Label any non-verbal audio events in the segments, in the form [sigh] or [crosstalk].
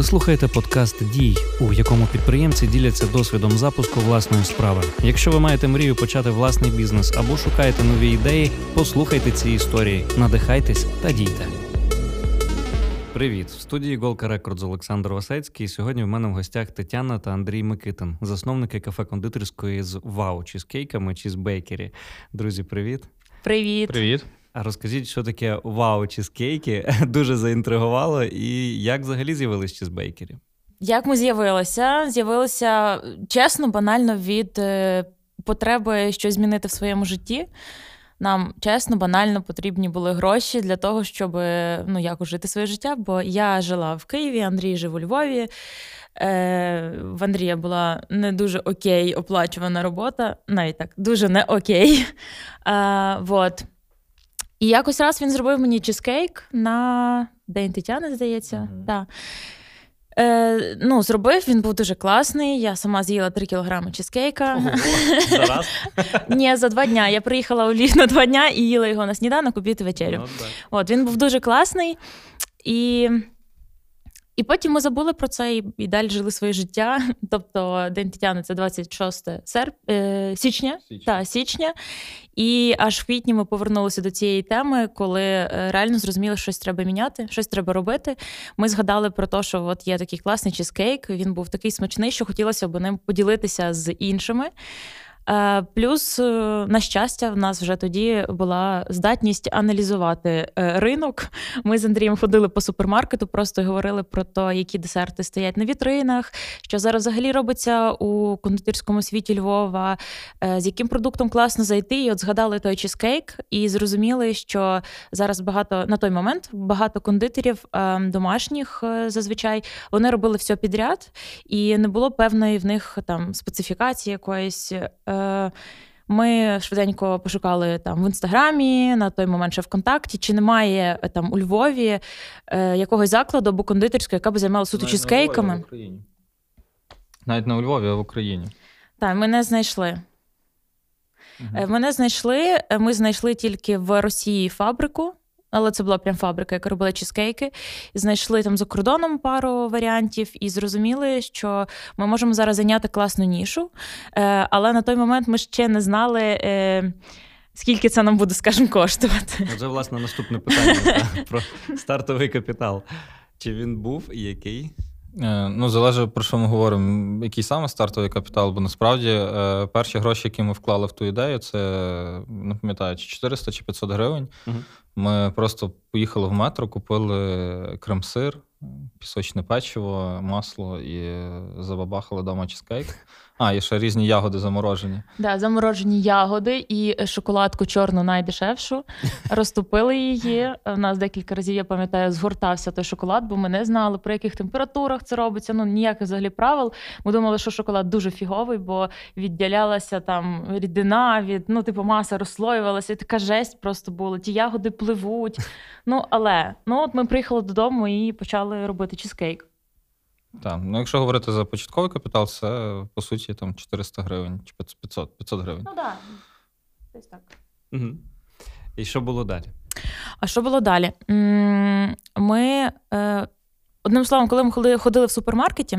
Ви слухаєте подкаст Дій, у якому підприємці діляться досвідом запуску власної справи. Якщо ви маєте мрію почати власний бізнес або шукаєте нові ідеї, послухайте ці історії, надихайтесь та дійте. Привіт! В студії Голка Рекордз Олександр Васецький. Сьогодні в мене в гостях Тетяна та Андрій Микитин, засновники кафе-кондитерської з Вау чізкейками чи з бейкері. Друзі, привіт! Привіт! Привіт! А розкажіть, що таке вау чізкейки? [laughs] Дуже заінтригувало, і як взагалі з'явились чізбейкері? Як ми з'явилися? З'явилися чесно, банально від е, потреби щось змінити в своєму житті. Нам чесно, банально потрібні були гроші для того, щоб ну, як жити своє життя. Бо я жила в Києві, Андрій жив у Львові. Е, В Андрія була не дуже окей оплачувана робота, навіть так, дуже не окей. Е, вот. І якось раз він зробив мені чизкейк на День Тетяни, здається. Mm-hmm. Да. Е, Ну, Зробив, він був дуже класний. Я сама з'їла 3 кілограми чизкейка. [laughs] Зараз? Ні, за два дня. Я приїхала у Львів на два дня і їла його на сніданок, обід і вечерю. Ну, От, Він був дуже класний. І і потім ми забули про це і, і далі жили своє життя. [laughs] Тобто День Тетяни це 26 серп... е, січня. Січня. Та, січня. І аж в квітні ми повернулися до цієї теми, коли е, реально зрозуміли, що щось треба міняти, щось треба робити. Ми згадали про те, що от є такий класний чизкейк, Він був такий смачний, що хотілося б ним поділитися з іншими. Е, плюс, е, на щастя, в нас вже тоді була здатність аналізувати е, ринок. Ми з Андрієм ходили по супермаркету, просто говорили про те, які десерти стоять на вітринах, що зараз взагалі робиться у кондитерському світі Львова, з яким продуктом класно зайти. І от згадали той чизкейк і зрозуміли, що зараз багато на той момент багато кондитерів домашніх зазвичай вони робили все підряд, і не було певної в них там специфікації якоїсь. Е, ми швиденько пошукали там в інстаграмі, на той момент ще ВКонтакті, чи немає е, там у Львові е, якогось закладу або кондитерської, яка б займалася суто чизкейками. Навіть не у Львові, а в Україні. Так, ми не знайшли. Угу. Ми не знайшли. Ми знайшли тільки в Росії фабрику. Але це була прям фабрика, яка робила чизкейки. Знайшли там за кордоном пару варіантів і зрозуміли, що ми можемо зараз зайняти класну нішу. Е, але на той момент ми ще не знали. Е, скільки це нам буде, скажімо, коштувати? Це, власне, наступне питання [laughs] про стартовий капітал. Чи він був і який? Е, ну, залежить про що ми говоримо, який саме стартовий капітал, бо насправді перші гроші, які ми вклали в ту ідею, це не пам'ятаю, чи 400 чи 500 гривень. Угу. Ми просто поїхали в метро, купили крем-сир, пісочне печиво, масло і забабахали вдома чизкейк. А, і ще різні ягоди заморожені. Да, заморожені ягоди і шоколадку чорну найдешевшу. [laughs] Розтопили її. У нас декілька разів, я пам'ятаю, згортався той шоколад, бо ми не знали, при яких температурах це робиться. Ну, ніяких взагалі правил. Ми думали, що шоколад дуже фіговий, бо відділялася там рідина від, ну, типу, маса розслоювалася. І така жесть просто була. Ті ягоди пливуть. Ну, але ну, от ми приїхали додому і почали робити чизкейк. Так, ну якщо говорити за початковий капітал, це по суті там 400 гривень чи 500 500 гривень. Ну так, десь так. Угу. І що було далі? А що було далі? Ми е, Одним словом, коли ми ходили в супермаркеті,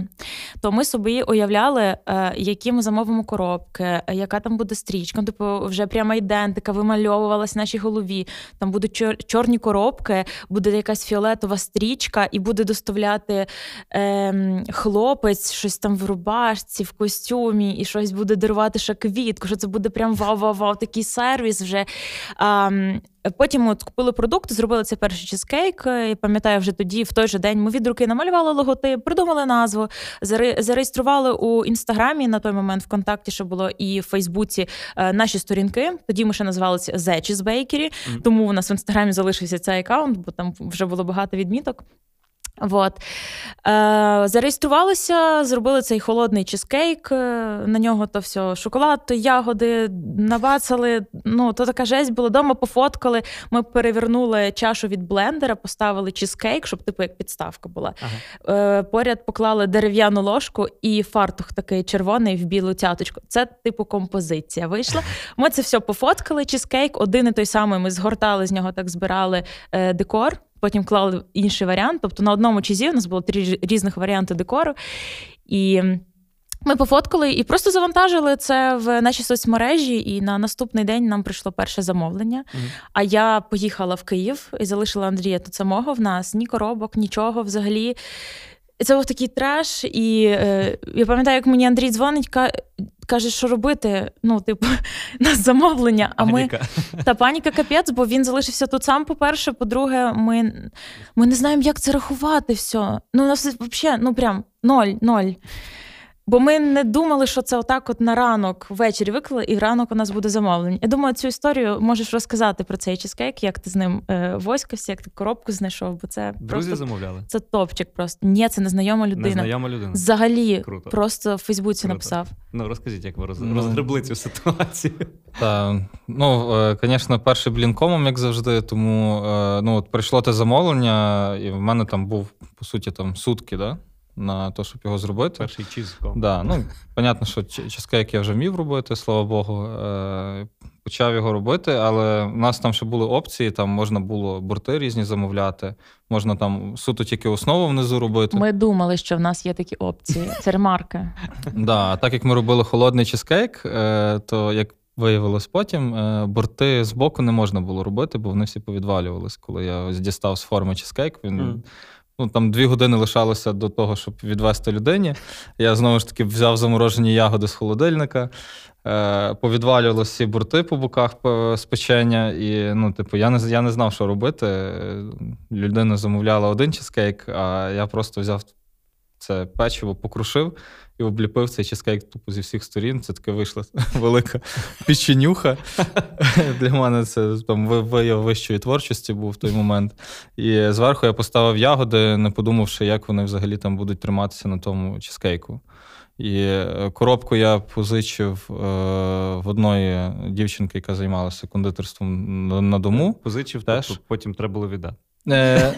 то ми собі уявляли, е, які ми замовимо коробки, е, яка там буде стрічка. Ну, типу, вже прямо ідентика вимальовувалась в нашій голові. Там будуть чорні коробки, буде якась фіолетова стрічка, і буде доставляти е, хлопець щось там в рубашці, в костюмі, і щось буде дарувати ще квітку. Що це буде прям вау-вау-вау, такий сервіс вже. Е, Потім от купили продукт, зробили цей перший чизкейк. І пам'ятаю, вже тоді, в той же день, ми від руки намалювали логотип, придумали назву, зареєстрували у інстаграмі на той момент ВКонтакті, що було і в Фейсбуці е, наші сторінки. Тоді ми ще називалися The Cheese Bakery, тому у нас в інстаграмі залишився цей аккаунт, бо там вже було багато відміток. Вот. Е, Зареєструвалися, зробили цей холодний чизкейк, е, на нього то все, шоколад, то ягоди набацали. Ну, то така жесть була дома, пофоткали. Ми перевернули чашу від блендера, поставили чизкейк, щоб типу як підставка була. Ага. Е, Поряд поклали дерев'яну ложку і фартух такий червоний в білу цяточку. Це типу композиція вийшла. Ми це все пофоткали. Чизкейк, один і той самий. Ми згортали з нього, так збирали е, декор потім клали інший варіант. Тобто на одному чизі у нас було три різних варіанти декору. І ми пофоткали і просто завантажили це в наші соцмережі, і на наступний день нам прийшло перше замовлення. Mm-hmm. А я поїхала в Київ і залишила Андрія тут самого в нас, ні коробок, нічого взагалі. Це був такий треш, і е, я пам'ятаю, як мені Андрій дзвонить, каже, що робити. Ну, типу, [laughs] нас замовлення. А паніка. ми [laughs] та паніка капець, бо він залишився тут сам. По-перше, по-друге, ми ми не знаємо, як це рахувати. все. Ну, у нас взагалі, ну прям ноль, ноль. Бо ми не думали, що це отак, от на ранок ввечері виклали, і ранок у нас буде замовлення. Я думаю, цю історію можеш розказати про цей чизкейк, як ти з ним е, воськався, як ти коробку знайшов. Бо це друзі просто, замовляли. Це топчик. Просто ні, це незнайома людина. Незнайома людина. Взагалі Круто. просто в Фейсбуці Круто. написав. Ну розкажіть, як ви роз... ну, розгребли цю ситуацію. Так, ну звісно, перший блінкомом, як завжди. Тому е, ну от прийшло те замовлення, і в мене там був по суті там сутки, да? На те, щоб його зробити. Перший чіз. Да, ну, Понятно, що чизкейк я вже вмів робити, слава Богу. Е, почав його робити, але в нас там ще були опції, там можна було борти різні замовляти, можна там суто тільки основу внизу робити. Ми думали, що в нас є такі опції. Це ремарка. Да, Так як ми робили холодний чизкейк, е, то як виявилось потім, е, борти з боку не можна було робити, бо вони всі повідвалювались. Коли я дістав з форми чизкейк, він. Ну, там дві години лишалося до того, щоб відвести людині. Я знову ж таки взяв заморожені ягоди з холодильника, е, повідвалювали всі борти по боках з печення, і ну, типу, я не я не знав, що робити. Людина замовляла один чизкейк, а я просто взяв це печиво, покрушив і обліпив цей чизкейк тупо зі всіх сторін. Це таке вийшла [laughs] велика печенюха. [laughs] Для мене це там вияв вищої творчості був в той момент. І зверху я поставив ягоди, не подумавши, як вони взагалі там будуть триматися на тому чизкейку. І е, коробку я позичив е, в одної дівчинки, яка займалася кондитерством на дому. Позичив, теж тобто потім треба було віддати. Е,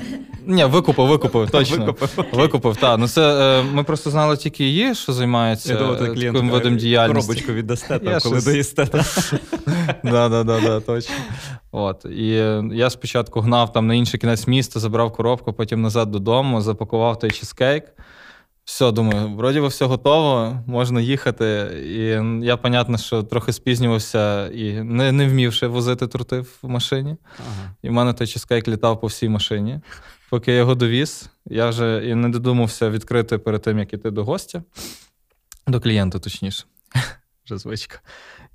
Ні, викупив, викупив, точно. Викупив, викупив так. Ну це е, Ми просто знали тільки її, що займається таким видом діяльності. Коробочку віддасте, там, коли доїсте. [laughs] Да, да, да, да, точно. От. І я спочатку гнав там на інший кінець міста, забрав коробку, потім назад додому, запакував той чизкейк. Все, думаю, вроді би все готово, можна їхати. І я, понятно, що трохи спізнювався і не не вмів ще возити торти в машині. Ага. І в мене той чизкейк літав по всій машині. Поки я його довіз, я вже і не додумався відкрити перед тим, як іти до гостя, до клієнта, точніше. [laughs] Вже звичка.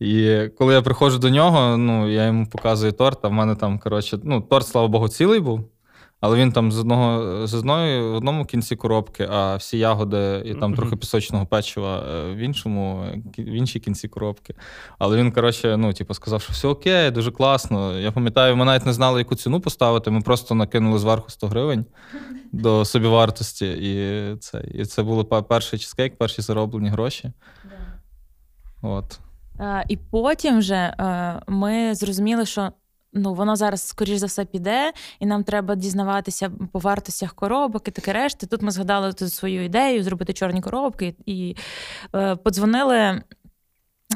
І коли я приходжу до нього, ну я йому показую торт, а в мене там, коротше, ну, торт, слава Богу, цілий був. Але він там з одного з одної в одному кінці коробки, а всі ягоди і там mm-hmm. трохи пісочного печива е, в іншому, в іншій кінці коробки. Але він, коротше, ну, типу, сказав, що все окей, дуже класно. Я пам'ятаю, ми навіть не знали, яку ціну поставити. Ми просто накинули зверху 100 гривень до собівартості. І це і це було перший чизкейк, перші зароблені гроші. Yeah. От. А, І потім вже е, ми зрозуміли, що ну воно зараз, скоріш за все, піде, і нам треба дізнаватися по вартостях коробок і таке решти. Тут ми згадали свою ідею зробити чорні коробки і е, подзвонили.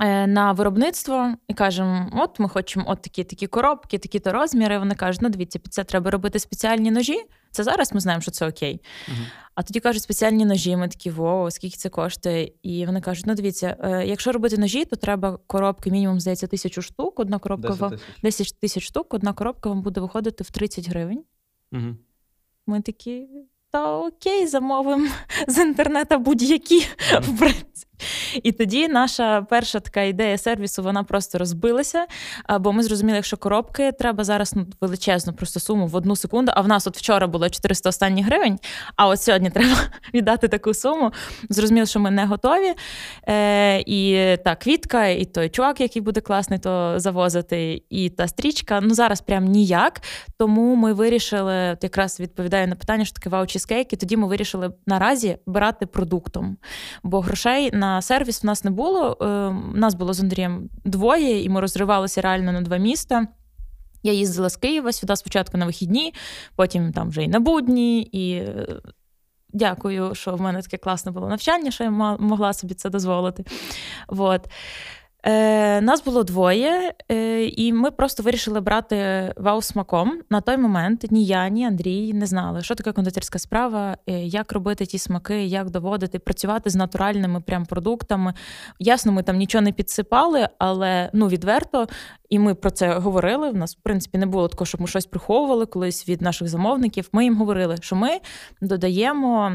Е, на виробництво і кажемо: от ми хочемо от такі такі коробки, такі-то розміри. Вони кажуть, ну дивіться, під це треба робити спеціальні ножі. Це зараз ми знаємо, що це окей. Uh-huh. А тоді кажуть, спеціальні ножі. Ми такі, воу, скільки це коштує? І вони кажуть: ну дивіться, е, якщо робити ножі, то треба коробки, мінімум здається, тисячу штук. Одна коробка 10 тисяч. 10 тисяч штук, одна коробка вам буде виходити в 30 гривень. Uh-huh. Ми такі. Та окей, замовимо з інтернету будь-які. Mm-hmm. І тоді наша перша така ідея сервісу вона просто розбилася. Бо ми зрозуміли, якщо коробки треба зараз ну, величезну просто суму в одну секунду. А в нас от вчора було 400 останніх гривень, а от сьогодні треба [laughs] віддати таку суму. Зрозуміли, що ми не готові. Е, І та квітка, і той чувак, який буде класний, то завозити, і та стрічка. Ну зараз прям ніяк. Тому ми вирішили, якраз відповідаю на питання, що таке вау-чізкейк, і тоді ми вирішили наразі брати продуктом. Бо грошей на сервіс в нас не було. У е, нас було з Андрієм двоє, і ми розривалися реально на два міста. Я їздила з Києва сюди спочатку на вихідні, потім там вже і на будні. І е, дякую, що в мене таке класне було навчання, що я могла собі це дозволити. Вот. Е, Нас було двоє, е, і ми просто вирішили брати вау смаком. На той момент ні я, ні Андрій не знали, що таке кондитерська справа, е, як робити ті смаки, як доводити, працювати з натуральними прям продуктами. Ясно, ми там нічого не підсипали, але ну відверто, і ми про це говорили. В нас, в принципі, не було такого, щоб ми щось приховували колись від наших замовників. Ми їм говорили, що ми додаємо.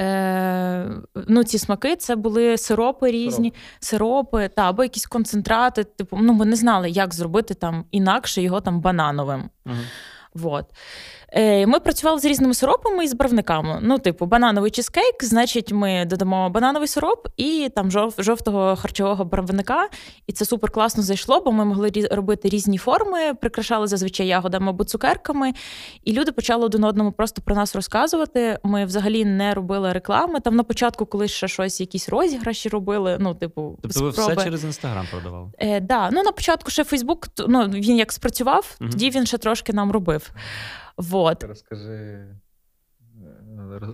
Е, ну, Ці смаки це були сиропи різні, Сироп. сиропи, та, або якісь концентрати. Типу, ну, ми не знали, як зробити там інакше його там банановим. Угу. Вот. Е, ми працювали з різними сиропами і з барвниками. Ну, типу, банановий чизкейк, значить, ми додамо банановий сироп і там жов, жовтого харчового барвника. І це супер класно зайшло, бо ми могли робити різні форми, прикрашали зазвичай ягодами або цукерками. І люди почали один одному просто про нас розказувати. Ми взагалі не робили реклами. Там на початку, коли ще щось, якісь розіграші робили. Ну, типу, тобто ви все через інстаграм продавали? Е, Да, ну на початку ще Фейсбук, ну він як спрацював, угу. тоді він ще трошки нам робив. Вот. Розкажи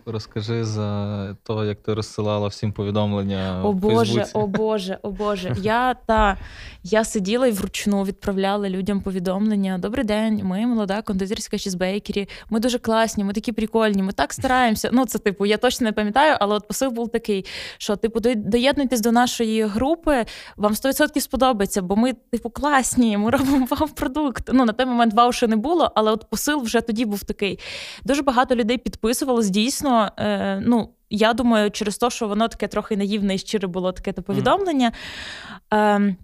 Розкажи за те, як ти розсилала всім повідомлення. О в Боже, Фейсбуці. о Боже, о Боже. Я та я сиділа і вручну відправляла людям повідомлення. Добрий день, ми молода кондитерська чізбейкері. Ми дуже класні, ми такі прикольні, ми так стараємося. Ну, це типу, я точно не пам'ятаю, але от посил був такий, що типу, доєднуйтесь до нашої групи, вам 100% сподобається, бо ми, типу, класні, ми робимо [laughs] вау-продукт. Ну, на той момент вау ще не було, але от посил вже тоді був такий. Дуже багато людей підписувалось дійсно, е, ну. Я думаю, через те, що воно таке трохи наївне і щире було таке то повідомлення. Mm. Е,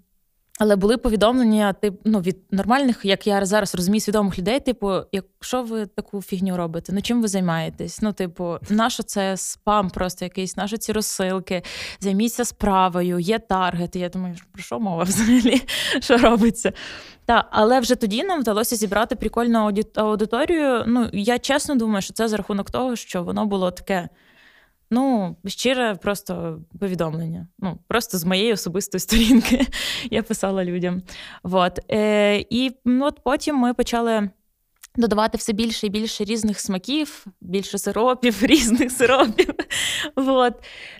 але були повідомлення тип, ну, від нормальних, як я зараз розумію, свідомих людей, типу, якщо ви таку фігню робите, ну чим ви займаєтесь? Ну, типу, нащо це спам просто якийсь, нащо ці розсилки, займіться справою, є таргет. Я думаю, про що мова взагалі? [laughs] Що робиться? Та, але вже тоді нам вдалося зібрати прикольну аудиторію. Ну, я чесно думаю, що це за рахунок того, що воно було таке. Ну, щире просто повідомлення. Ну, просто з моєї особистої сторінки [laughs] я писала людям. Вот. Е, І ну, от потім ми почали додавати все більше і більше різних смаків, більше сиропів, [laughs] різних сиропів. Вот.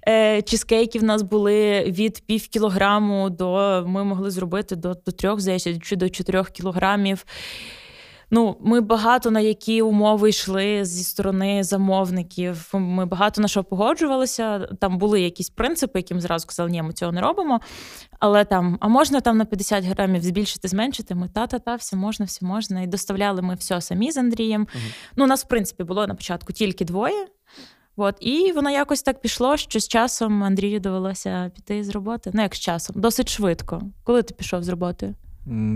Е, Чизкейки в нас були від пів кілограму до ми могли зробити до до трьох, здається, чи до чотирьох кілограмів. Ну, ми багато на які умови йшли зі сторони замовників. Ми багато на що погоджувалися. Там були якісь принципи, яким зразу казали, ні, ми цього не робимо. Але там, а можна там на 50 грамів збільшити, зменшити? Ми та-та-та, все можна, все можна. І доставляли ми все самі з Андрієм. Угу. Ну, у нас, в принципі, було на початку тільки двоє. От, і воно якось так пішло, що з часом Андрію довелося піти з роботи. Ну, як з часом, досить швидко. Коли ти пішов з роботи?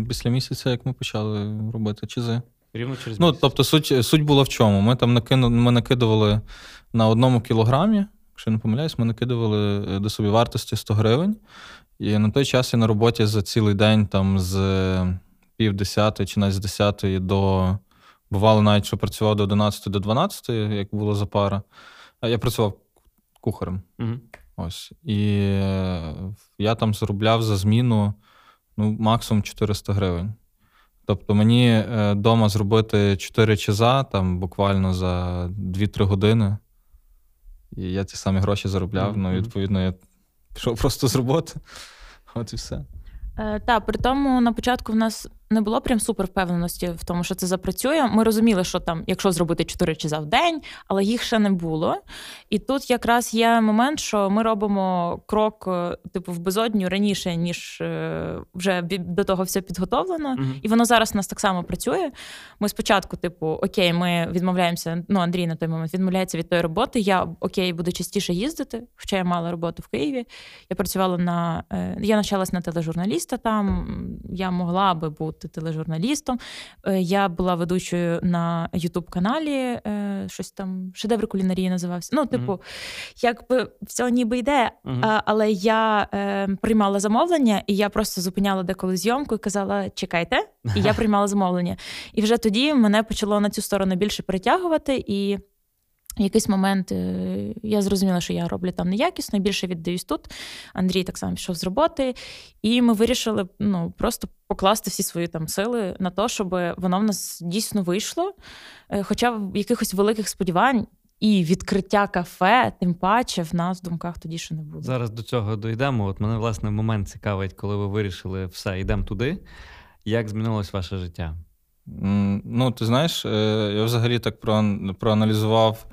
Після місяця, як ми почали робити чизи. Рівно через Ну, тобто, суть суть була в чому? Ми там накину, ми накидували на одному кілограмі, якщо не помиляюсь, ми накидували е, до собі вартості 100 гривень. І на той час я на роботі за цілий день там з пів десятої чи навіть з десятої до. Бувало навіть, що працював до 11 до 12, як було за пара. Я працював кухарем. Угу. Ось. І е, я там заробляв за зміну ну, максимум 400 гривень. Тобто мені вдома е, зробити 4 чиза там буквально за 2-3 години. І я ці самі гроші заробляв. Mm-hmm. Ну, відповідно, я пішов просто з роботи. От і все. Е, Так, при тому на початку в нас не було прям супер впевненості в тому, що це запрацює. Ми розуміли, що там, якщо зробити 4 часа в день, але їх ще не було. І тут якраз є момент, що ми робимо крок, е, типу, в безодню раніше, ніж е, вже до того все підготовлено. uh І воно зараз у нас так само працює. Ми спочатку, типу, окей, ми відмовляємося. Ну, Андрій на той момент відмовляється від тої роботи. Я окей, буду частіше їздити, хоча я мала роботу в Києві. Я працювала на е, я навчалась на тележурналіста там. Я могла би бути бути тележурналістом. Е, я була ведучою на Ютуб-каналі, е, щось там шедевр кулінарії називався. Ну, типу, mm-hmm. якби все ніби йде. Mm-hmm. Але я е, приймала замовлення, і я просто зупиняла деколи зйомку і казала: чекайте, і я [laughs] приймала замовлення. І вже тоді мене почало на цю сторону більше притягувати. і в якийсь момент е, я зрозуміла, що я роблю там неякісно, більше віддаюсь тут. Андрій так само пішов з роботи, і ми вирішили ну, просто покласти всі свої там сили на те, щоб воно в нас дійсно вийшло. Е, хоча в якихось великих сподівань І відкриття кафе, тим паче, в нас в думках тоді ще не було. Зараз до цього дійдемо. От мене власне момент цікавить, коли ви вирішили все, йдемо туди. Як змінилось ваше життя? Ну, ти знаєш, е, я взагалі так проаналізував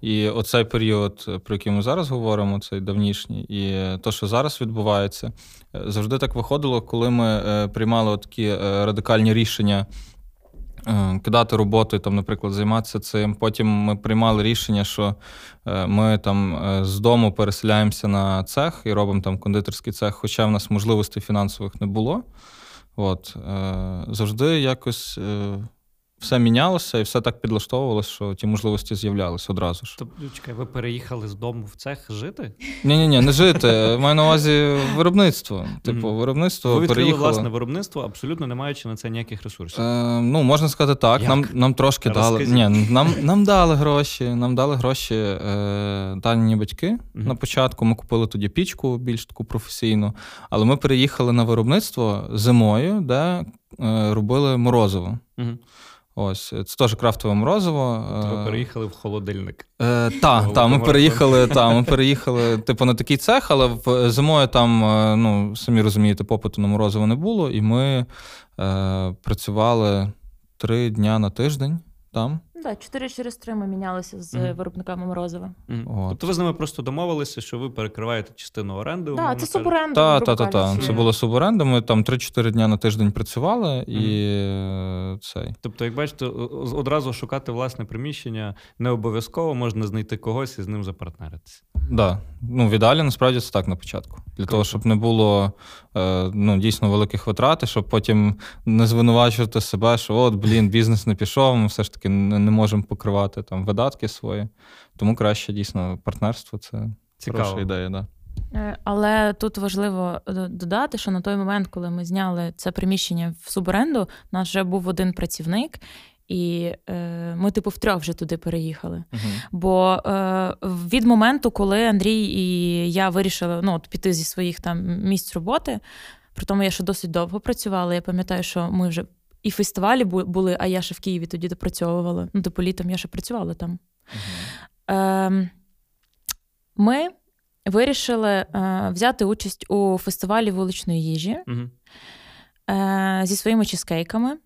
і оцей період, про який ми зараз говоримо, цей давнішній, і то, що зараз відбувається, е, завжди так виходило, коли ми е, приймали такі радикальні рішення. Кидати роботу, там, наприклад, займатися цим. Потім ми приймали рішення, що ми там з дому переселяємося на цех і робимо там кондитерський цех, хоча в нас можливостей фінансових не було. От, е, Завжди якось е, все мінялося і все так підлаштовувалося, що ті можливості з'являлися одразу ж. Тобто, чекай, ви переїхали з дому в цех жити? Ні, ні, ні, не жити. [laughs] Маю на увазі виробництво. Типу, виробництво ви відкрили переїхало. власне виробництво, абсолютно не маючи на це ніяких ресурсів. Е, Ну, можна сказати так. Як? Нам нам трошки дали. Ні, Нам нам дали гроші. Нам дали гроші е, дані батьки на початку. Ми купили тоді пічку більш таку професійну, але ми переїхали на виробництво зимою, де е, робили морозиво. uh Ось, це теж крафтове морозиво. Ви е, переїхали в холодильник. Е, Так, та, ми переїхали, та, ми переїхали типу, на такий цех, але в зимою там, е, ну, самі розумієте, попиту на морозиво не було, і ми е, працювали три дня на тиждень там. Так, 4 через 3 ми мінялися з mm. виробниками морозива. Mm. Тобто ви з ними просто домовилися, що ви перекриваєте частину оренди? Так, да, це суборенда. Так, так, так. Та. Це було суборенда. Ми там 3-4 дня на тиждень працювали і mm. цей. Тобто, як бачите, одразу шукати власне приміщення не обов'язково можна знайти когось і з ним запартнеритися. Так. Да. Ну, в ідеалі насправді це так на початку. Для Круто. того, щоб не було е, ну, дійсно великих витрат, щоб потім не звинувачувати себе, що от, блін, бізнес не пішов, ми все ж таки не, не можемо покривати там видатки свої. Тому краще дійсно партнерство це Цікаво. хороша ідея. Да. Е, але тут важливо е, додати, що на той момент, коли ми зняли це приміщення в суборенду, у нас вже був один працівник, і е, ми, типу, втрьох вже туди переїхали. Uh-huh. Бо е, від моменту, коли Андрій і я вирішили ну, от, піти зі своїх там місць роботи, при тому я ще досить довго працювала. Я пам'ятаю, що ми вже і фестивалі були, а я ще в Києві тоді допрацьовувала. Ну, типу, літом я ще працювала там. Uh-huh. Е, Ми вирішили е, взяти участь у фестивалі вуличної їжі uh-huh. е, зі своїми чизкейками.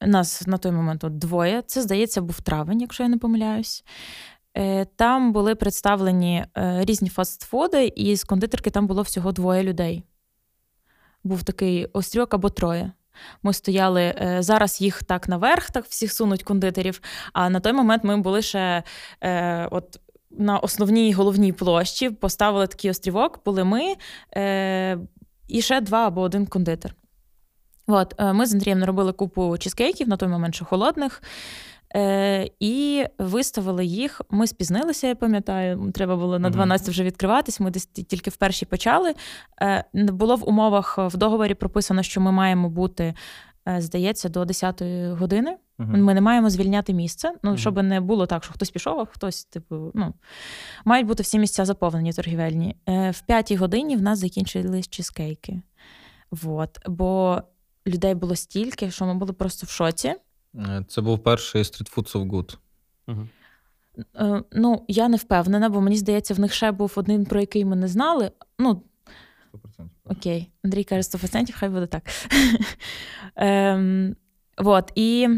Нас на той момент от двоє. Це, здається, був травень, якщо я не помиляюсь. Е, там були представлені е, різні фастфуди, і з кондитерки там було всього двоє людей. Був такий острьок або троє. Ми стояли е, зараз їх так наверх, так всіх сунуть кондитерів. А на той момент ми були ще е, от на основній головній площі, поставили такий острівок, були ми е, і ще два або один кондитер. От, е, Ми з Андрієм наробили купу чизкейків, на той момент ще холодних. Е, І виставили їх. Ми спізнилися, я пам'ятаю. Треба було на 12 вже відкриватись. Ми десь тільки в першій почали. Е, Було в умовах в договорі прописано, що ми маємо бути, е, здається, до 10-ї години. Uh-huh. Ми не маємо звільняти місце. Ну, uh-huh. щоб не було так, що хтось пішов, а хтось, типу, ну мають бути всі місця заповнені торгівельні. Е, В п'ятій годині в нас закінчились чизкейки. Вот. Бо людей було стільки, що ми були просто в шоці. Е, це був перший Street Foods of Good. Угу. Ну, я не впевнена, бо мені здається, в них ще був один, про який ми не знали. Ну, 100%. Окей, Андрій каже 100%, хай буде так. [laughs] ем, Вот, і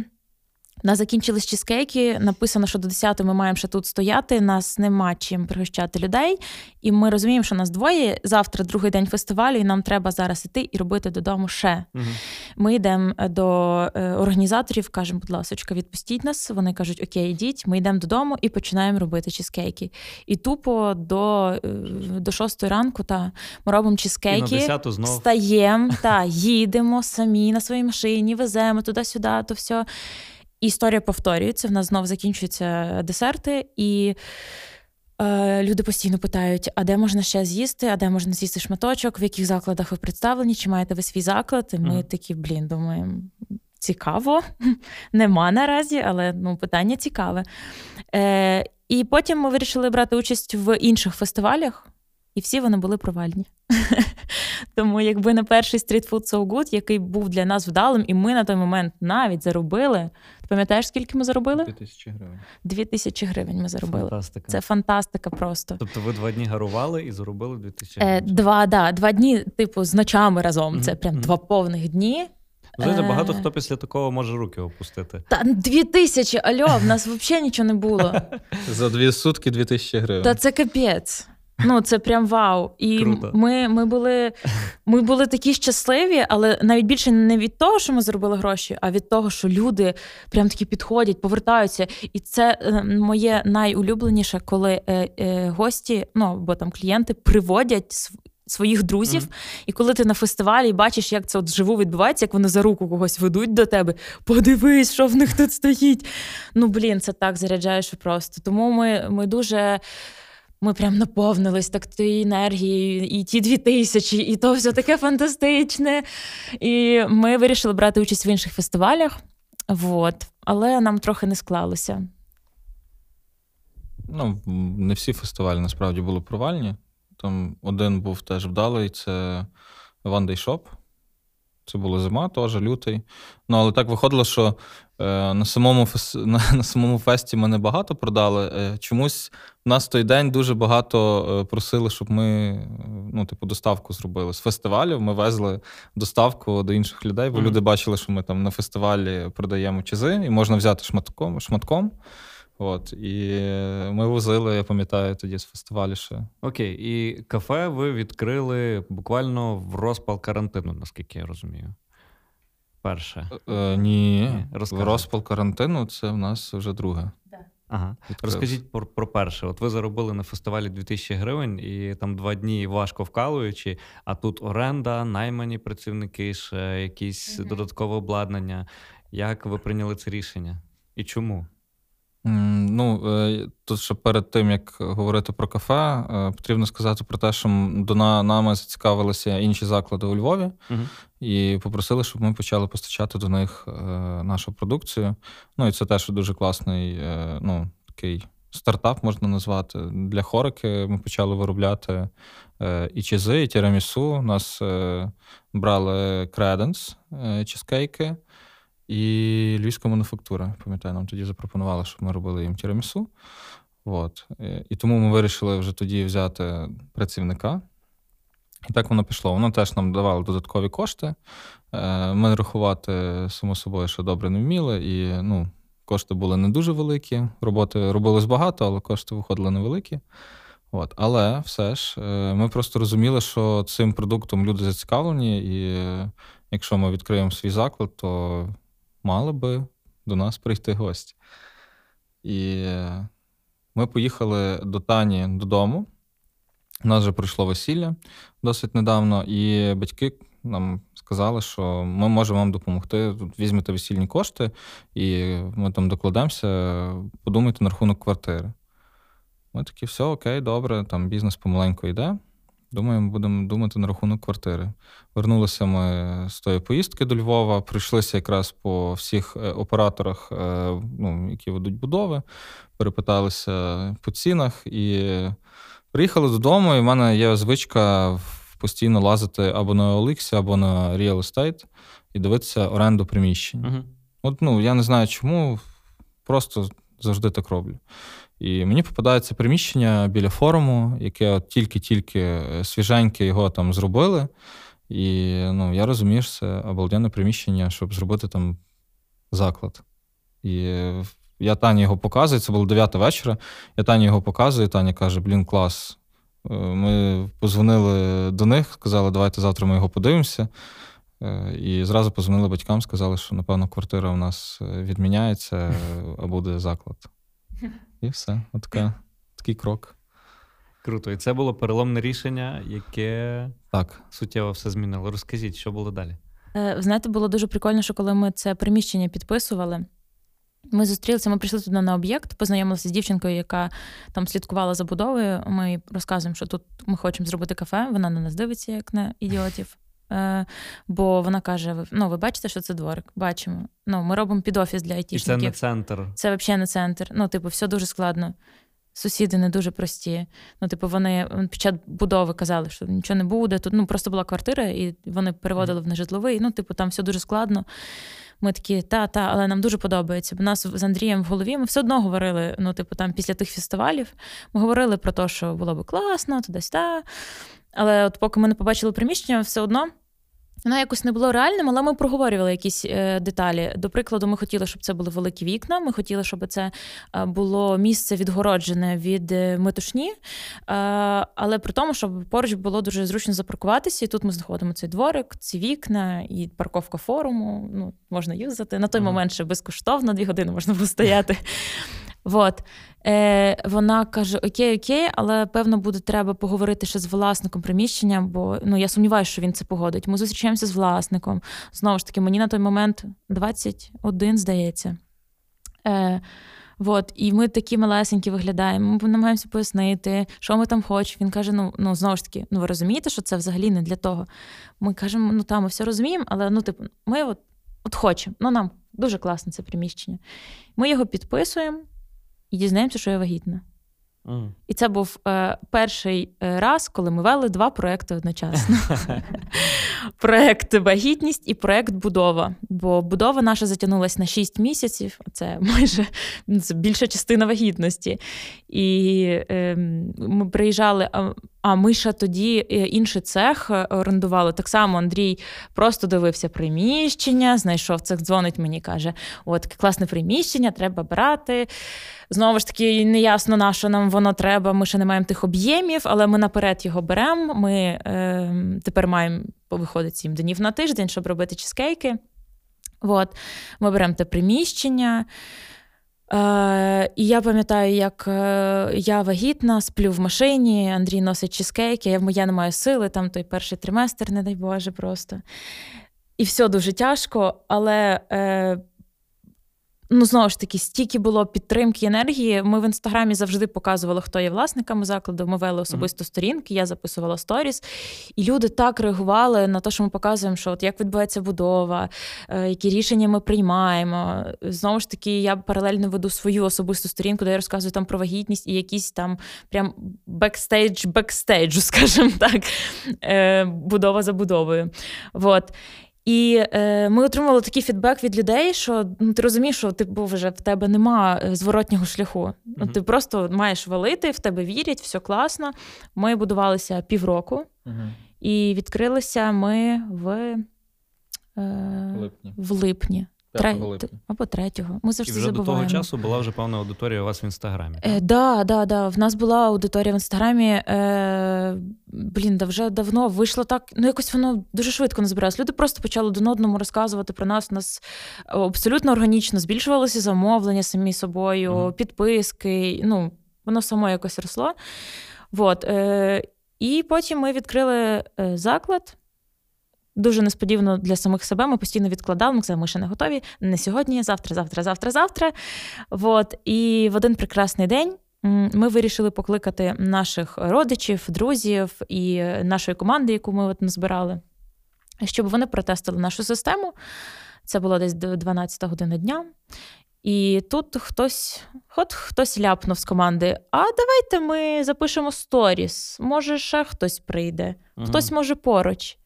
нас закінчились чизкейки, Написано, що до 10 ми маємо ще тут стояти. Нас нема чим пригощати людей. І ми розуміємо, що нас двоє. Завтра другий день фестивалю, і нам треба зараз іти і робити додому ще. Угу. Ми йдемо е, до е, організаторів, кажемо, будь ласка, відпустіть нас. Вони кажуть, окей, йдіть. Ми йдемо додому і починаємо робити чизкейки. І тупо до е, до 6 ранку та ми робимо чизкейки, встаємо та їдемо самі на своїй машині, веземо туди-сюди, то все історія повторюється. В нас знов закінчуються десерти, і е, люди постійно питають: а де можна ще з'їсти, а де можна з'їсти шматочок, в яких закладах ви представлені, чи маєте ви свій заклад? І ми mm. такі, блін, думаємо. Цікаво, [laughs] нема наразі, але ну, питання цікаве. Е, І потім ми вирішили брати участь в інших фестивалях. І всі вони були провальні. [laughs] Тому, якби не перший Street Food So Good, який був для нас вдалим, і ми на той момент навіть заробили. Ти пам'ятаєш, скільки ми заробили? Дві тисячі гривень. Дві тисячі гривень ми заробили. Фантастика. Це фантастика просто. Тобто ви два дні гарували і заробили 2000 Е, гривень. Два, да, два дні, типу, з ночами разом. Це Мгм, прям мгм. два повних дні. Знаєте, багато Е. хто після такого може руки опустити. Та дві тисячі, альо, в нас [laughs] взагалі нічого не було. За дві сутки дві тисячі гривень. Та це капець. Ну, це прям вау. І Круто. ми, ми, були, ми були такі щасливі, але навіть більше не від того, що ми заробили гроші, а від того, що люди прям такі підходять, повертаються. І це е, моє найулюбленіше, коли е, е, гості, ну або там клієнти приводять св- своїх друзів. Мгм. І коли ти на фестивалі і бачиш, як це от вживу відбувається, як вони за руку когось ведуть до тебе, подивись, що в них тут стоїть. Ну блін, це так заряджає, що просто. Тому ми, ми дуже. Ми прям наповнились так тією енергією, і ті дві тисячі, і то все таке фантастичне. І ми вирішили брати участь в інших фестивалях. Вот. Але нам трохи не склалося. Ну, не всі фестивалі насправді були провальні. Там один був теж вдалий, це One Day Shop. Це була зима, теж лютий. Ну, але так виходило, що е, на, самому фес... [laughs] на, на самому фесті ми не багато продали. Е, чомусь в нас той день дуже багато е, просили, щоб ми ну, типу, доставку зробили. З фестивалів ми везли доставку до інших людей, бо Мгм. люди бачили, що ми там на фестивалі продаємо чизи, і можна взяти шматком. шматком. От, і е, ми возили, я пам'ятаю, тоді з фестивалю ще. Окей, і кафе ви відкрили буквально в розпал карантину, наскільки я розумію. Перше. Е, ні, Ні, в розпал карантину це в нас вже друге. Ага. Розкажіть про, про перше. От ви заробили на фестивалі 2000 гривень, і там два дні важко вкалуючи, а тут оренда, наймані працівники, ще якісь Мгм. додаткове обладнання. Як ви прийняли це рішення? І чому? Ну, е, тут ще перед тим, як говорити про кафе, е, потрібно сказати про те, що до нами зацікавилися інші заклади у Львові Угу. і попросили, щоб ми почали постачати до них е, нашу продукцію. Ну і це теж дуже класний, ну, такий стартап можна назвати. Для хорики ми почали виробляти і чизи, і тірамісу. У нас брали креденс, чизкейки. І львівська мануфактура, пам'ятаю, нам тоді запропонували, щоб ми робили їм тірамісу. От. Е, І тому ми вирішили вже тоді взяти працівника. І так воно пішло. Воно теж нам давало додаткові кошти. Е, Ми рахувати, само собою, що добре не вміли, і ну, кошти були не дуже великі. Роботи робилось багато, але кошти виходили невеликі. От. Але все ж е, ми просто розуміли, що цим продуктом люди зацікавлені, і якщо ми відкриємо свій заклад, то мали би до нас прийти гості. І ми поїхали до Тані додому. У нас вже пройшло весілля досить недавно, і батьки нам сказали, що ми можемо вам допомогти. Тут візьмете весільні кошти, і ми там докладемося, подумайте на рахунок квартири. Ми такі, все окей, добре, там бізнес помаленьку йде. Думаємо, будемо думати на рахунок квартири. Вернулися ми з тої поїздки до Львова, пройшлися якраз по всіх е, операторах, е, ну, які ведуть будови, перепиталися по цінах і приїхали додому. І в мене є звичка постійно лазити або на OLX, або на Real Estate і дивитися оренду приміщень. Угу. От, ну, я не знаю чому, просто завжди так роблю. І мені попадається приміщення біля форуму, яке от тільки-тільки свіженьке його там зробили. І ну, я розумію, що це обалденне приміщення, щоб зробити там заклад. І я Тані його показую, це було 9 вечора. Я Тані його показую, Таня каже: блін, клас. Е, Ми позвонили до них, сказали, давайте завтра ми його подивимося. Е, І зразу позвонили батькам, сказали, що, напевно, квартира у нас е, відміняється, [laughs] а буде заклад. [laughs] І все. Отака, такий крок. Круто. І це було переломне рішення, яке Так. суттєво все змінило. Розкажіть, що було далі? Е, Знаєте, було дуже прикольно, що коли ми це приміщення підписували. Ми зустрілися, ми прийшли туди на об'єкт, познайомилися з дівчинкою, яка там слідкувала за будовою. Ми розказуємо, що тут ми хочемо зробити кафе. Вона на нас дивиться, як на ідіотів. Е, бо вона каже: ну, ви бачите, що це дворик? Бачимо. Ну, ми робимо під офіс для І це не центр. Це взагалі не центр. Ну, типу, все дуже складно. Сусіди не дуже прості. Ну, типу, вони під час будови казали, що нічого не буде. Тут ну просто була квартира, і вони переводили в нежитловий. Ну, типу, там все дуже складно. Ми такі, та, та, але нам дуже подобається. Бо нас з Андрієм в голові ми все одно говорили. Ну, типу, там після тих фестивалів ми говорили про те, що було би класно, туди-сюди. Але от поки ми не побачили приміщення, все одно. Воно якось не було реальним, але ми проговорювали якісь е, деталі. До прикладу, ми хотіли, щоб це були великі вікна. Ми хотіли, щоб це е, було місце відгороджене від е, метушні, е, але при тому, щоб поруч було дуже зручно запаркуватися. І тут ми знаходимо цей дворик, ці вікна і парковка форуму. Ну, можна юзати. На той mm-hmm. момент ще безкоштовно, дві години можна було стояти. Вот. Е, Вона каже: Окей, окей, але певно буде треба поговорити ще з власником приміщення, бо ну я сумніваюся, що він це погодить. Ми зустрічаємося з власником. Знову ж таки, мені на той момент 21, здається. Е, Вот, і ми такі малесенькі виглядаємо. Ми намагаємося пояснити, що ми там хочемо. Він каже: ну ну знову ж таки, ну ви розумієте, що це взагалі не для того. Ми кажемо, ну там ми все розуміємо, але ну, типу, ми от от хочемо. Ну нам дуже класне це приміщення. Ми його підписуємо і дізнаємося, що я вагітна. Mm. І це був е, перший е, раз, коли ми вели два проекти одночасно: [laughs] проект вагітність і проект будова. Бо будова наша затягнулася на 6 місяців, це майже це більша частина вагітності. І е, ми приїжджали. А ми ще тоді е, інший цех е, орендували. Так само Андрій просто дивився приміщення, знайшов цех, дзвонить мені, каже: От класне приміщення, треба брати. Знову ж таки, неясно на що нам воно треба. Ми ще не маємо тих об'ємів, але ми наперед його беремо. Ми е, тепер маємо виходить сім днів на тиждень, щоб робити чизкейки. От. Ми беремо те приміщення. Е, І я пам'ятаю, як е, я вагітна, сплю в машині, Андрій носить чизкейки, я, я не маю сили, там той перший триместр, не дай Боже, просто. І все дуже тяжко, але е, Ну, знову ж таки, стільки було підтримки енергії. Ми в інстаграмі завжди показували, хто є власниками закладу. Ми вели особисто сторінки, я записувала сторіс, і люди так реагували на те, що ми показуємо, що от як відбувається будова, е, які рішення ми приймаємо. Знову ж таки, я паралельно веду свою особисту сторінку, де я розказую там про вагітність і якісь там прям бекстейдж, бекстейджу, [laughs] скажімо так, е, будова за будовою. Вот. І е, ми отримували такий фідбек від людей, що ну, ти розумієш, що ти був вже в тебе нема е, зворотнього шляху. Mm-hmm. Ти просто маєш валити, в тебе вірять, все класно. Ми будувалися півроку, mm-hmm. і відкрилися ми в е, липні. в липні. Тре... Або третього. Ми завжди І вже забуваємо. до того часу була вже певна аудиторія у вас в інстаграмі. Так, е, да, да, да. В нас була аудиторія в інстаграмі. Е, Блін, да вже давно вийшло так. Ну, якось воно дуже швидко назбиралось. Люди просто почали один одному розказувати про нас. У нас абсолютно органічно збільшувалося замовлення самі собою, mm підписки. Ну, воно само якось росло. Вот. Е, І потім ми відкрили е, заклад. Дуже несподівано для самих себе. Ми постійно відкладали. Ми казали, ми ще не готові. Не сьогодні, завтра, завтра, завтра, завтра. От. І в один прекрасний день ми вирішили покликати наших родичів, друзів і нашої команди, яку ми от назбирали, щоб вони протестили нашу систему. Це було десь до 12 години дня. І тут хтось от хтось ляпнув з команди: А давайте ми запишемо сторіс. Може, ще хтось прийде, хтось може поруч.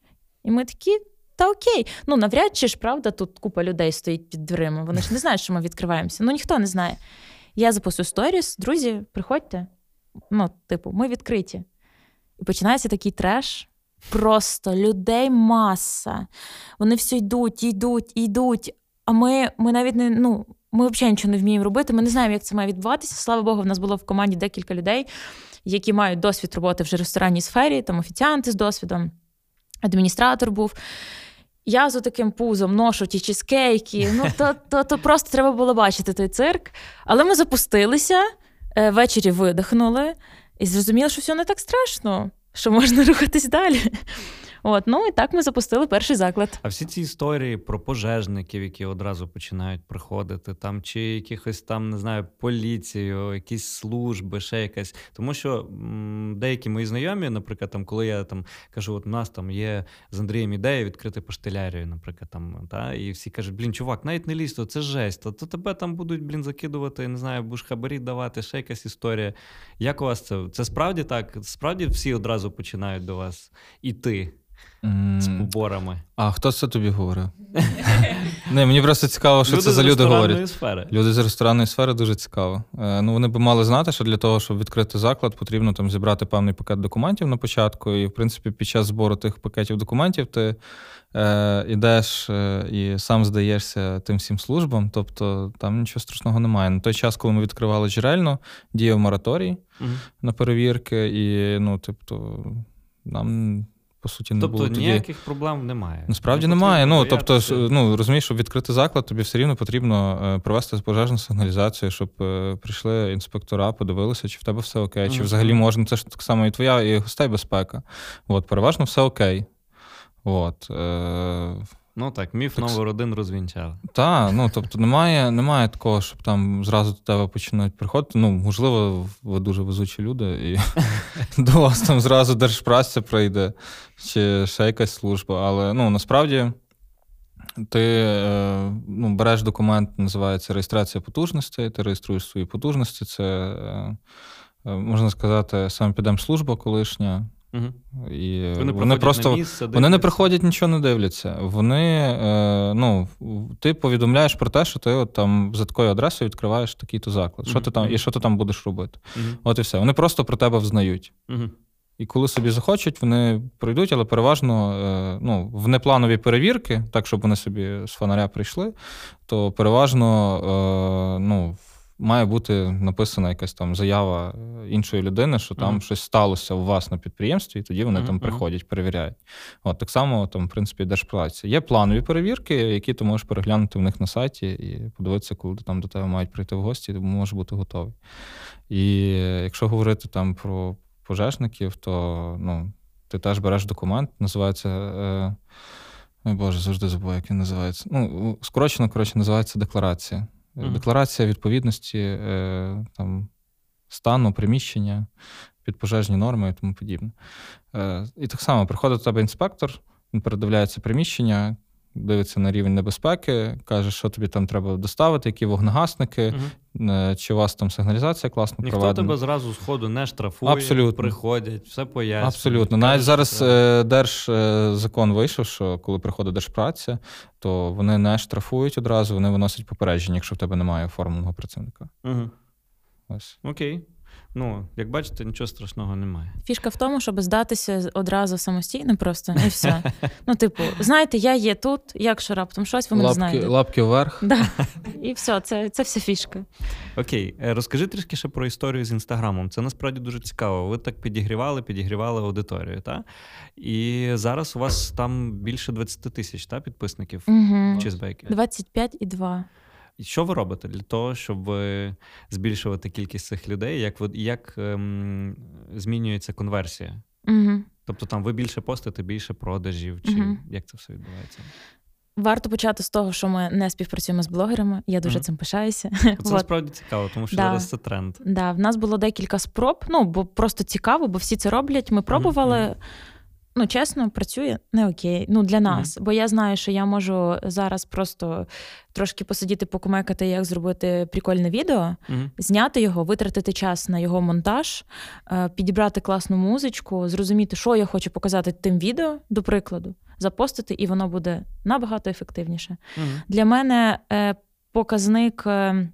І ми такі. Та окей, ну навряд чи ж правда, тут купа людей стоїть під дверима. Вони ж не знають, що ми відкриваємося. Ну ніхто не знає. Я записую сторіс, друзі, приходьте. Ну, типу, ми відкриті. І починається такий треш. Просто людей маса. Вони всі йдуть, йдуть, йдуть. А ми ми навіть не ну, ми взагалі нічого не вміємо робити. Ми не знаємо, як це має відбуватися. Слава Богу, в нас було в команді декілька людей, які мають досвід роботи вже в ресторанній сфері, там офіціанти з досвідом адміністратор був. Я з таким пузом ношу ті чизкейки. Ну, то, то, то просто треба було бачити той цирк. Але ми запустилися, е, ввечері видихнули і зрозуміли, що все не так страшно, що можна рухатись далі. От, ну і так ми запустили перший заклад. А всі ці історії про пожежників, які одразу починають приходити, там чи якихось там не знаю, поліцію, якісь служби, ще якась. Тому що м, деякі мої знайомі, наприклад, там, коли я там кажу, от у нас там є з Андрієм ідея відкрити поштелярію, наприклад, там, та, і всі кажуть, блін, чувак, навіть не лізь, то це жесть, то, то тебе там будуть, блін, закидувати, не знаю, будеш хабарі давати, ще якась історія. Як у вас це? Це справді так? Справді всі одразу починають до вас іти з поборами? А хто це тобі говорив? [laughs] Не, Мені просто цікаво, що люди це за люди говорять. Сфери. Люди з ресторанної сфери дуже цікаво. Е, ну, Вони б мали знати, що для того, щоб відкрити заклад, потрібно там зібрати певний пакет документів на початку. І, в принципі, під час збору тих пакетів документів ти е, йдеш е, і сам здаєшся тим всім службам. Тобто там нічого страшного немає. На той час, коли ми відкривали джерельно, діяв мораторій угу. на перевірки, і ну, тобто, нам по суті не тобто, було. Тобто ніяких проблем немає. Насправді не немає. Ну тобто, ну розумієш, щоб відкрити заклад, тобі все рівно потрібно е, провести пожежну сигналізацію, щоб е, прийшли інспектора, подивилися, чи в тебе все окей, чи взагалі можна. Це ж так само і твоя, і гостей безпека. От, переважно все окей. От. Е, Ну так, міф так, номер один розвінчали. Так, ну тобто немає немає такого, щоб там зразу до тебе починають приходити. Ну, можливо, ви дуже везучі люди, і [laughs] до вас там зразу держпраця прийде, чи ще якась служба. Але ну, насправді ти е, ну, береш документ, називається реєстрація потужностей, ти реєструєш свої потужності. Це, е, е, можна сказати, саме підемслужба колишня. Угу. І Вони, вони просто місце, вони не приходять, нічого не дивляться. Вони, е, ну, Ти повідомляєш про те, що ти от там за такою адресою відкриваєш такий-то заклад. Що ти там, І що ти там будеш робити? От і все. Вони просто про тебе взнають. І коли собі захочуть, вони прийдуть, але переважно е, ну, в непланові перевірки, так щоб вони собі з фонаря прийшли, то переважно е, ну, має бути написана якась там заява е, іншої людини, що там mm-hmm. щось сталося у вас на підприємстві, і тоді вони mm-hmm. там приходять, перевіряють. От так само там, в принципі, держпраці. Є планові перевірки, які ти можеш переглянути в них на сайті і подивитися, коли там до тебе мають прийти в гості, ти можеш бути готовий. І якщо говорити там про пожежників, то ну, ти теж береш документ, називається. Е, Ой Боже, завжди забуваю, як він називається. Ну, скорочено, коротше, називається декларація. Mm-hmm. Декларація відповідності е, там, стану, приміщення, підпожежні норми і тому подібне. Е, і так само приходить до тебе інспектор, він передивляється приміщення, дивиться на рівень небезпеки, каже, що тобі там треба доставити, які вогнегасники, угу. чи у вас там сигналізація класно Ніхто проведена. тебе зразу з ходу не штрафує, Абсолютно. приходять, все пояснюють. Абсолютно. Навіть зараз е, держзакон вийшов, що коли приходить держпраця, то вони не штрафують одразу, вони виносять попередження, якщо в тебе немає оформленого працівника. Угу. Ось. Окей. Ну, як бачите, нічого страшного немає. Фішка в тому, щоб здатися одразу самостійно, просто і все. Ну, типу, знаєте, я є тут, якщо раптом щось, ви мене знаєте. Лапки вверх. Да. І все, це це все фішка. Окей, е, розкажи трішки ще про історію з інстаграмом. Це насправді дуже цікаво. Ви так підігрівали, підігрівали аудиторію, так? І зараз у вас там більше 20 тисяч та, підписників угу. в Чізбекі. 25 і 2. І що ви робите для того, щоб е, збільшувати кількість цих людей? Як як ем, змінюється конверсія? Угу. Тобто там ви більше постите, більше продажів, чи угу. як це все відбувається? Варто почати з того, що ми не співпрацюємо з блогерами. Я дуже mm-hmm. цим пишаюся. Це От. насправді цікаво, тому що да. зараз це тренд. Да, в нас було декілька спроб. Ну бо просто цікаво, бо всі це роблять. Ми пробували. Mm-hmm ну чесно, працює не окей. Ну для нас. Mm-hmm. Бо я знаю, що я можу зараз просто трошки посидіти, покумекати, як зробити прикольне відео, mm-hmm. зняти його, витратити час на його монтаж, е, підібрати класну музичку, зрозуміти, що я хочу показати тим відео, до прикладу, запостити, і воно буде набагато ефективніше. Mm-hmm. Для мене е, показник, е,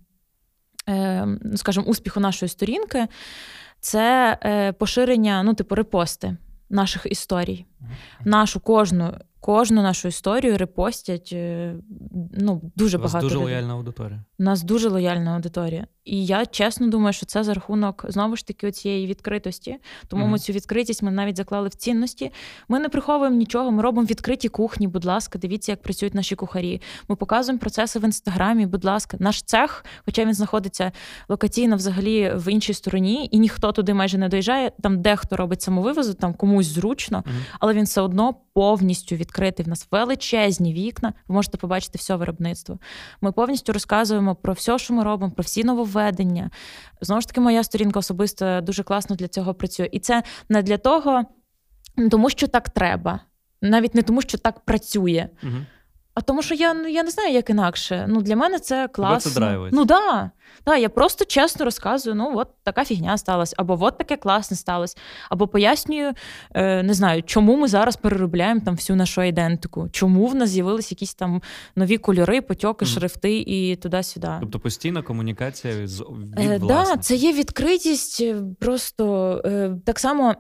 скажімо, успіху нашої сторінки. Це поширення, ну, типу, репости наших історій. Нашу кожну кожну нашу історію репостять е, ну, дуже У вас багато. дуже людей. лояльна аудиторія. У нас дуже лояльна аудиторія. І я чесно думаю, що це за рахунок знову ж таки цієї відкритості. Тому Мгм. ми цю відкритість ми навіть заклали в цінності. Ми не приховуємо нічого. Ми робимо відкриті кухні. Будь ласка, дивіться, як працюють наші кухарі. Ми показуємо процеси в інстаграмі. Будь ласка, наш цех, хоча він знаходиться локаційно взагалі в іншій стороні, і ніхто туди майже не доїжджає. Там дехто робить самовивозу, там комусь зручно, Мгм. але він все одно повністю відкритий. В нас величезні вікна. Ви можете побачити все виробництво. Ми повністю розказуємо про все, що ми робимо, про всі нововведення. Знову ж таки, моя сторінка особисто дуже класно для цього працює. І це не для того, тому що так треба, навіть не тому, що так працює. Мгм. А тому, що я ну я не знаю, як інакше. Ну для мене це класно. драйвить. Ну да. Да, я просто чесно розказую: ну от така фігня сталася, або от таке класне сталося, або пояснюю, е, не знаю, чому ми зараз переробляємо там всю нашу ідентику, чому в нас з'явились якісь там нові кольори, потьоки, шрифти і туди-сюди. Тобто постійна комунікація з від Е, да, це є відкритість. е, Просто е, так само.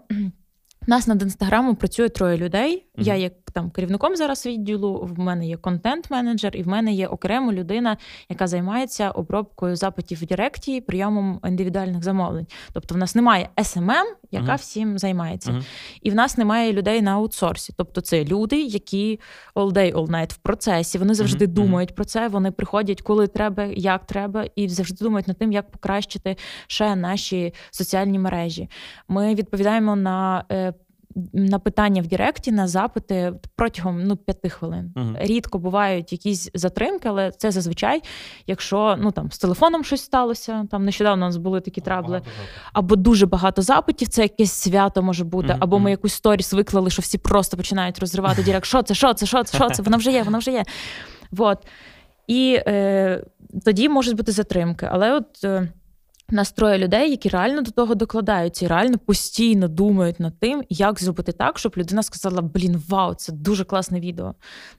У нас над інстаграмом працює троє людей. Мгм. Я є там керівником зараз відділу. В мене є контент-менеджер, і в мене є окрема людина, яка займається обробкою запитів в Директі, прийомом індивідуальних замовлень. Тобто, в нас немає SMM, яка Мгм. всім займається, Мгм. і в нас немає людей на аутсорсі. Тобто, це люди, які all day, all night в процесі. Вони завжди мгм. думають про це. Вони приходять, коли треба, як треба, і завжди думають над тим, як покращити ще наші соціальні мережі. Ми відповідаємо на. На питання в Директі, на запити протягом ну, п'яти хвилин. Мгм. Рідко бувають якісь затримки, але це зазвичай, якщо ну там з телефоном щось сталося. Там нещодавно у нас були такі трабли, або дуже багато запитів, це якесь свято може бути, Мгм, або ми якусь сторіс виклали, що всі просто починають розривати [laughs] дірект. Що це, що це, що це, що це? Воно вже є, воно вже є. Вот. І е, тоді можуть бути затримки. Але от е, у нас троє людей, які реально до того докладаються і реально постійно думають над тим, як зробити так, щоб людина сказала: Блін, вау, це дуже класне відео.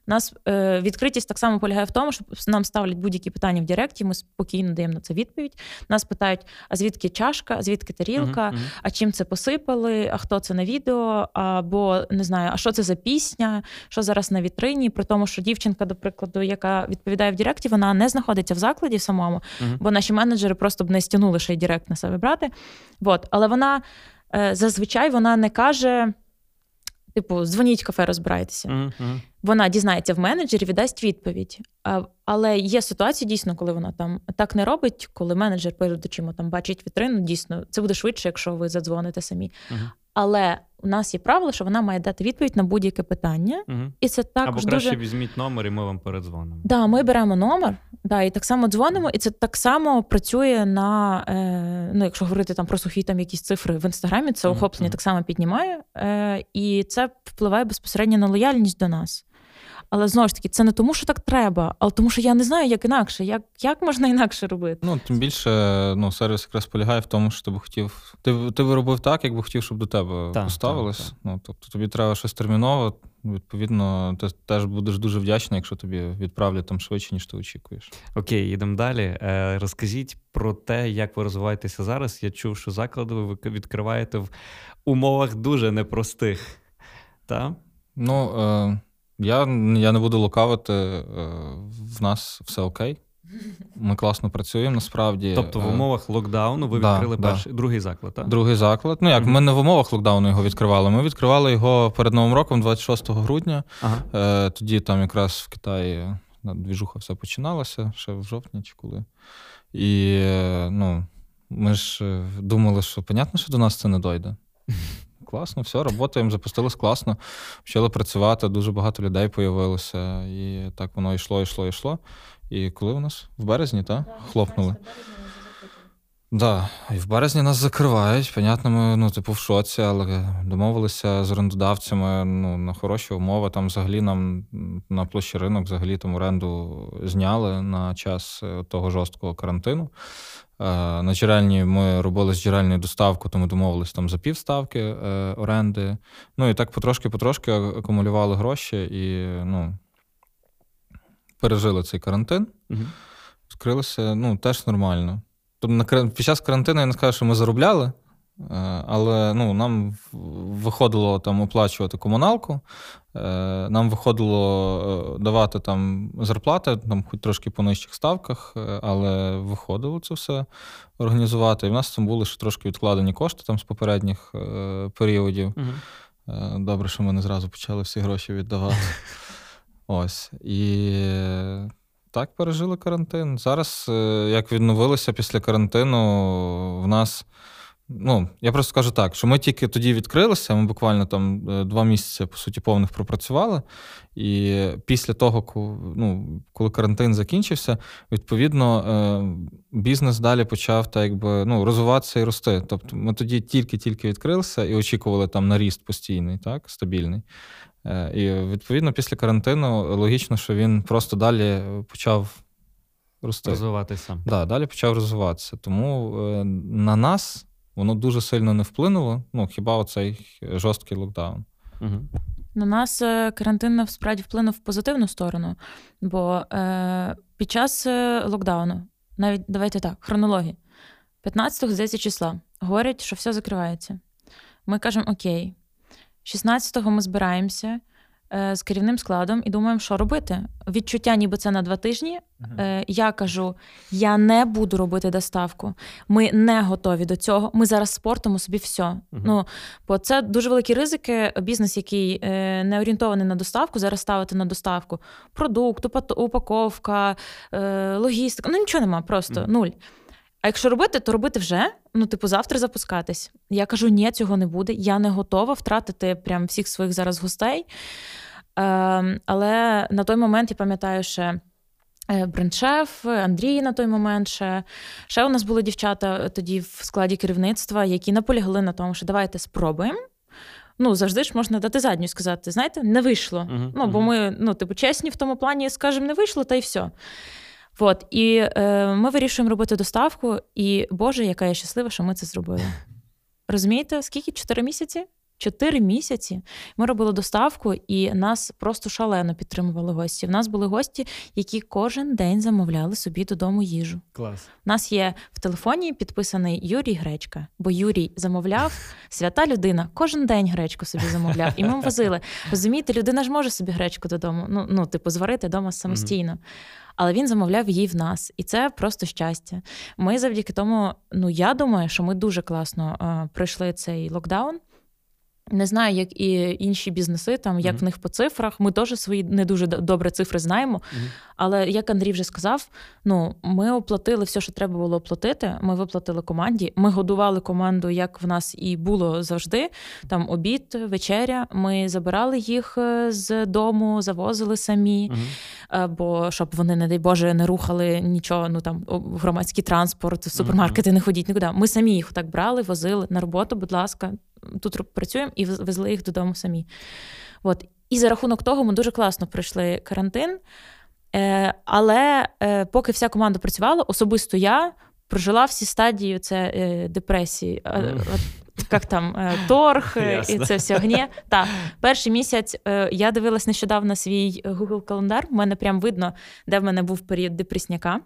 У нас е, відкритість так само полягає в тому, що нам ставлять будь-які питання в Директі, ми спокійно даємо на це відповідь. Нас питають: а звідки чашка, а звідки тарілка, мгм. а чим це посипали, а хто це на відео, або не знаю, а що це за пісня, що зараз на вітрині. При тому, що дівчинка, до прикладу, яка відповідає в Директі, вона не знаходиться в закладі самому, Мгм. бо наші менеджери просто б не стягнули ще й Директ на себе брати. От. Але вона е, зазвичай вона не каже. Типу, дзвоніть кафе, розбирайтеся. Мгм. Вона дізнається в менеджері, віддасть відповідь. Але є ситуації, дійсно, коли вона там так не робить, коли менеджер перед очима там бачить вітрину, дійсно, це буде швидше, якщо ви задзвоните самі. Мгм. Але у нас є правило, що вона має дати відповідь на будь-яке питання, угу. і це Або краще дуже візьміть номер, і ми вам передзвонимо. Да, ми беремо номер, да, і так само дзвонимо, і це так само працює на е, ну, якщо говорити там про сухі там якісь цифри в інстаграмі, це охоплення угу. так само піднімає, е, і це впливає безпосередньо на лояльність до нас. Але знову ж таки, це не тому, що так треба, але тому, що я не знаю, як інакше, як, як можна інакше робити. Ну, тим більше, ну, сервіс якраз полягає в тому, що ти б хотів. Ти, ти би робив так, як би хотів, щоб до тебе Так, поставились. так, так. Ну, тобто тобі треба щось терміново. Відповідно, ти теж будеш дуже вдячний, якщо тобі відправлять там швидше, ніж ти очікуєш. Окей, йдемо далі. Е, Розкажіть про те, як ви розвиваєтеся зараз. Я чув, що заклади ви відкриваєте в умовах дуже непростих. Та? Ну, е, я, я не буду лукавити, е, в нас все окей. Ми класно працюємо насправді. Тобто в Е, умовах локдауну ви да, відкрили да. перший другий заклад, так? Другий заклад. Ну як, Мгм. ми не в умовах локдауну його відкривали. Ми відкривали його перед Новим роком, 26 грудня. Ага. Е, тоді там якраз в Китаї двіжуха все починалася, ще в жовтні чи коли. І ну, ми ж думали, що понятно, що до нас це не дойде. Класно, все, працюємо, запустилось класно, почали працювати, дуже багато людей появилося. І так воно йшло, йшло, йшло. І коли у нас? В березні, так? Хлопнули. Да. і в березні нас закривають. Понятно, ми ну, типу, в шоці, але домовилися з орендодавцями ну, на хороші умови. Там взагалі нам на площі ринок взагалі там оренду зняли на час е, того жорсткого карантину. Е, На джерельні ми робили з джерельною доставку, то ми домовилися там за півставки е, оренди. Ну і так потрошки-потрошки акумулювали гроші і ну, пережили цей карантин. Мгм. Відкрилися, ну, теж нормально. Тобто на під час карантину я не скажу, що ми заробляли, але ну, нам виходило там оплачувати комуналку, нам виходило давати там зарплати, там хоч трошки по нижчих ставках, але виходило це все організувати. І в нас там були ще трошки відкладені кошти там з попередніх періодів. Угу. Добре, що ми не зразу почали всі гроші віддавати. [laughs] Ось. І так пережили карантин. Зараз, е, як відновилися після карантину, в нас. Ну, я просто скажу так, що ми тільки тоді відкрилися, ми буквально там е, два місяці, по суті, повних пропрацювали. І після того, ну, коли карантин закінчився, відповідно, е, бізнес далі почав так якби, ну, розвиватися і рости. Тобто ми тоді тільки-тільки відкрилися і очікували там на ріст постійний, так, стабільний. Е, і відповідно після карантину логічно, що він просто далі почав рости. Розвиватися. Да, далі почав розвиватися. Тому е, на нас воно дуже сильно не вплинуло. Ну, хіба оцей жорсткий локдаун. Угу. На нас е, карантин насправді вплинув в позитивну сторону, бо е, під час локдауну, навіть давайте так, хронології, 15-го, здається, числа говорять, що все закривається. Ми кажемо окей. 16-го ми збираємося е, з керівним складом і думаємо, що робити. Відчуття, ніби це на два тижні. Е, я кажу: я не буду робити доставку. Ми не готові до цього. Ми зараз спортимо собі все. uh Ну, Бо це дуже великі ризики. Бізнес, який е, не орієнтований на доставку, зараз ставити на доставку продукт, упаковка, логістика. Ну нічого нема, просто uh нуль. А якщо робити, то робити вже. Ну, типу, завтра запускатись. Я кажу, ні, цього не буде. Я не готова втратити прям всіх своїх зараз гостей. Е, Але на той момент я пам'ятаю, ще. Брендшеф, Андрій на той момент ще. Ще у нас були дівчата тоді в складі керівництва, які наполягли на тому, що давайте спробуємо. Ну, завжди ж можна дати задню і сказати, знаєте, не вийшло. Uh-huh, ну, бо ми, ну, типу, чесні в тому плані, скажемо, не вийшло, та й все. От, і е, ми вирішуємо робити доставку, і Боже, яка я щаслива, що ми це зробили. [laughs] Розумієте, скільки? Чотири місяці? Чотири місяці ми робили доставку, і нас просто шалено підтримували гості. В нас були гості, які кожен день замовляли собі додому їжу. Клас. У нас є в телефоні підписаний Юрій Гречка, бо Юрій замовляв [laughs] свята людина. Кожен день гречку собі замовляв. І ми возили. Розумієте, людина ж може собі гречку додому. Ну, ну типу, зварити вдома самостійно. Mm-hmm але він замовляв її в нас, і це просто щастя. Ми завдяки тому, ну я думаю, що ми дуже класно е, пройшли цей локдаун. Не знаю, як і інші бізнеси, там як mm-hmm. в них по цифрах. Ми теж свої не дуже добре цифри знаємо. Mm-hmm. Але як Андрій вже сказав, ну ми оплатили все, що треба було оплатити. Ми виплатили команді. Ми годували команду, як в нас і було завжди. Там обід, вечеря. Ми забирали їх е, з дому, завозили самі, mm-hmm. бо щоб вони, не дай Боже, не рухали нічого. Ну там громадський транспорт, супермаркети не ходіть нікуди. Ми самі їх так брали, возили на роботу. Будь ласка тут працюємо і везли їх додому самі. От. І за рахунок того ми дуже класно пройшли карантин. Е, Але е, поки вся команда працювала, особисто я прожила всі стадії це, е, депресії. Mm. Як там е, торг е, і це все гні. Так, перший місяць е, я дивилась нещодавно свій Google календар. У мене прям видно, де в мене був період депресняка.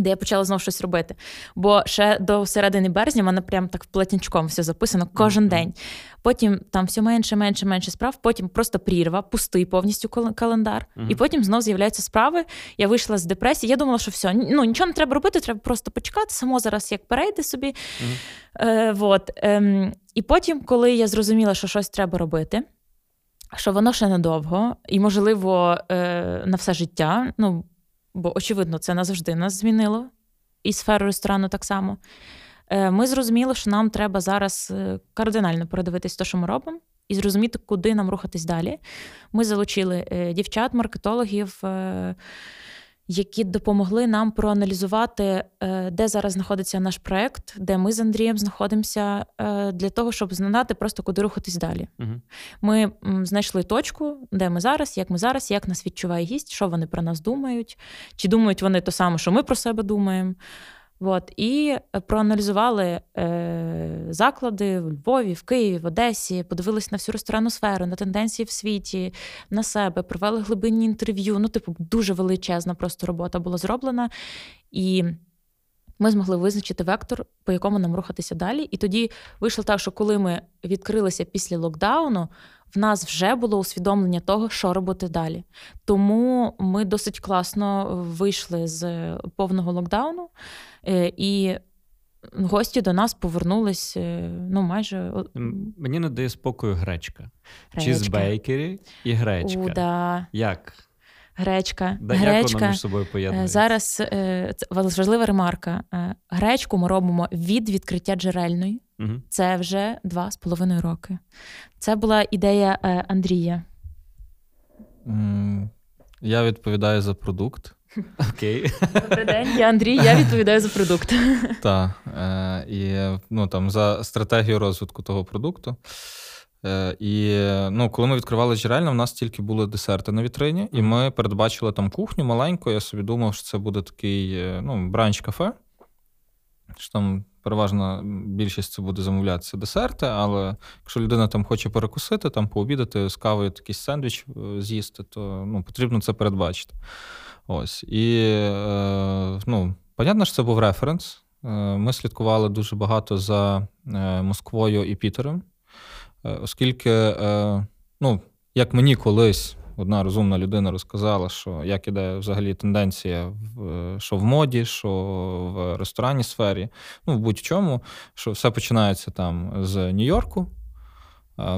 І де я почала знову щось робити. Бо ще до середини березня в мене прям так платничком все записано кожен mm-hmm. день. Потім там все менше, менше, менше справ. Потім просто прірва, пустий повністю календар. Mm-hmm. І потім знов з'являються справи. Я вийшла з депресії. Я думала, що все, ну нічого не треба робити, треба просто почекати. Само зараз як перейде собі. Mm-hmm. Е, вот. Ем, І потім, коли я зрозуміла, що щось треба робити. Що воно ще недовго, і, можливо, е, на все життя. Ну, бо, очевидно, це назавжди нас змінило, і сферу ресторану так само. Е, ми зрозуміли, що нам треба зараз е, кардинально передивитись те, що ми робимо, і зрозуміти, куди нам рухатись далі. Ми залучили е, дівчат, маркетологів які допомогли нам проаналізувати, е, де зараз знаходиться наш проект, де ми з Андрієм знаходимося, е, для того, щоб знати просто куди рухатись далі. Угу. Ми знайшли точку, де ми зараз, як ми зараз, як нас відчуває гість, що вони про нас думають, чи думають вони те саме, що ми про себе думаємо. От, І проаналізували е, заклади в Львові, в Києві, в Одесі, подивились на всю ресторанну сферу, на тенденції в світі, на себе, провели глибинні інтерв'ю. Ну, типу, дуже величезна просто робота була зроблена. І ми змогли визначити вектор, по якому нам рухатися далі. І тоді вийшло так, що коли ми відкрилися після локдауну, в нас вже було усвідомлення того, що робити далі. Тому ми досить класно вийшли з повного локдауну, і гості до нас повернулись е, ну майже. Мені не дає спокою гречка. гречка. Чізбейкері і гречка. У, да. Як? Гречка. Да, гречка. Як вона між собою поєднується? Зараз це важлива ремарка. Гречку ми робимо від відкриття джерельної. Угу. Це вже два з половиною роки. Це була ідея е, Андрія. Я відповідаю за продукт. Окей. Добрий день, я Андрій, я відповідаю за продукт. Так. Е, і ну, там, за стратегію розвитку того продукту. Е, і ну, коли ми відкривали джерельно, в нас тільки були десерти на вітрині, і ми передбачили там кухню маленьку. Я собі думав, що це буде такий ну, бранч кафе. Що там переважно більшість це буде замовлятися десерти, але якщо людина там хоче перекусити, там пообідати з кавою якийсь сендвіч е, з'їсти, то ну, потрібно це передбачити. Ось. І е, ну, понятно, що це був референс. Е, ми слідкували дуже багато за Москвою і Пітером, оскільки, ну, як мені колись одна розумна людина розказала, що як іде взагалі тенденція, в, що в моді, що в ресторанній сфері, ну в будь-чому, що все починається там з Нью-Йорку.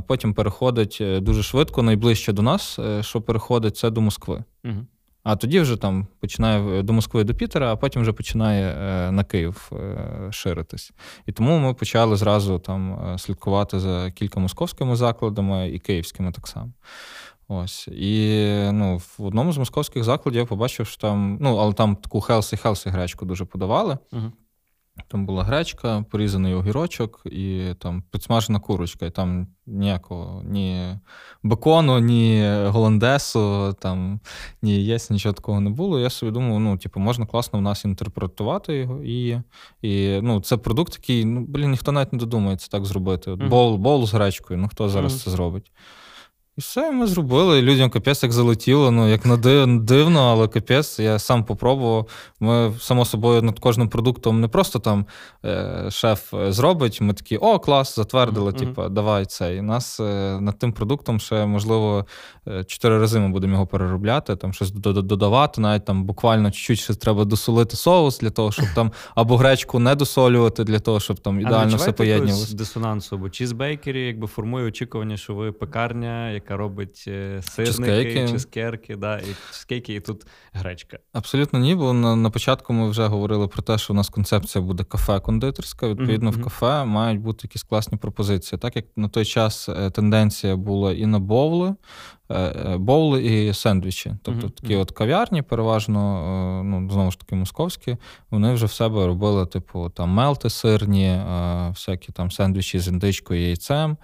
Потім переходить е, дуже швидко, найближче до нас, е, що переходить це до Москви. Угу. А тоді вже там починає до Москви до Пітера, а потім вже починає е, на Київ ширитись. І тому ми почали зразу там слідкувати за кілька московськими закладами і київськими так само. Ось. І ну, в одному з московських закладів я побачив, що там, ну, але там таку хелсі-хелсі гречку дуже подавали. uh Там була гречка, порізаний огірочок і там підсмажена курочка. І там ніякого ні бекону, ні голландесу, там ні яєць, нічого такого не було. Я собі думав, ну, типу, можна класно в нас інтерпретувати його. І і ну, це продукт, який, ну, блін, ніхто навіть не додумається так зробити. От, uh Бол, бол з гречкою, ну хто зараз uh це зробить? І все ми зробили. Людям капець як залетіло. Ну, як на дивно, але капець, я сам попробував. Ми, само собою, над кожним продуктом не просто там е, шеф зробить, ми такі, о, клас, затвердили, mm-hmm. типу, давай цей. У нас е, над тим продуктом ще, можливо, е, чотири рази ми будемо його переробляти, там щось додавати, навіть там буквально чуть-чуть ще треба досолити соус для того, щоб там [laughs] або гречку не досолювати, для того, щоб там ідеально все поєднувалося. дисонансу, бо чізбейкері якби формує очікування, що ви пекарня яка робить е, сирники, чизкерки, да, і чизкейки, і тут гречка. Абсолютно ні, бо на, на початку ми вже говорили про те, що у нас концепція буде кафе-кондитерська. Відповідно, mm-hmm. в кафе мають бути якісь класні пропозиції. Так як на той час е, тенденція була і на боули, е, боули і сендвічі. Тобто mm-hmm. такі от кав'ярні, переважно, ну, знову ж таки, московські, вони вже в себе робили, типу, там мелти сирні, всякі там сендвічі з індичкою, яйцем.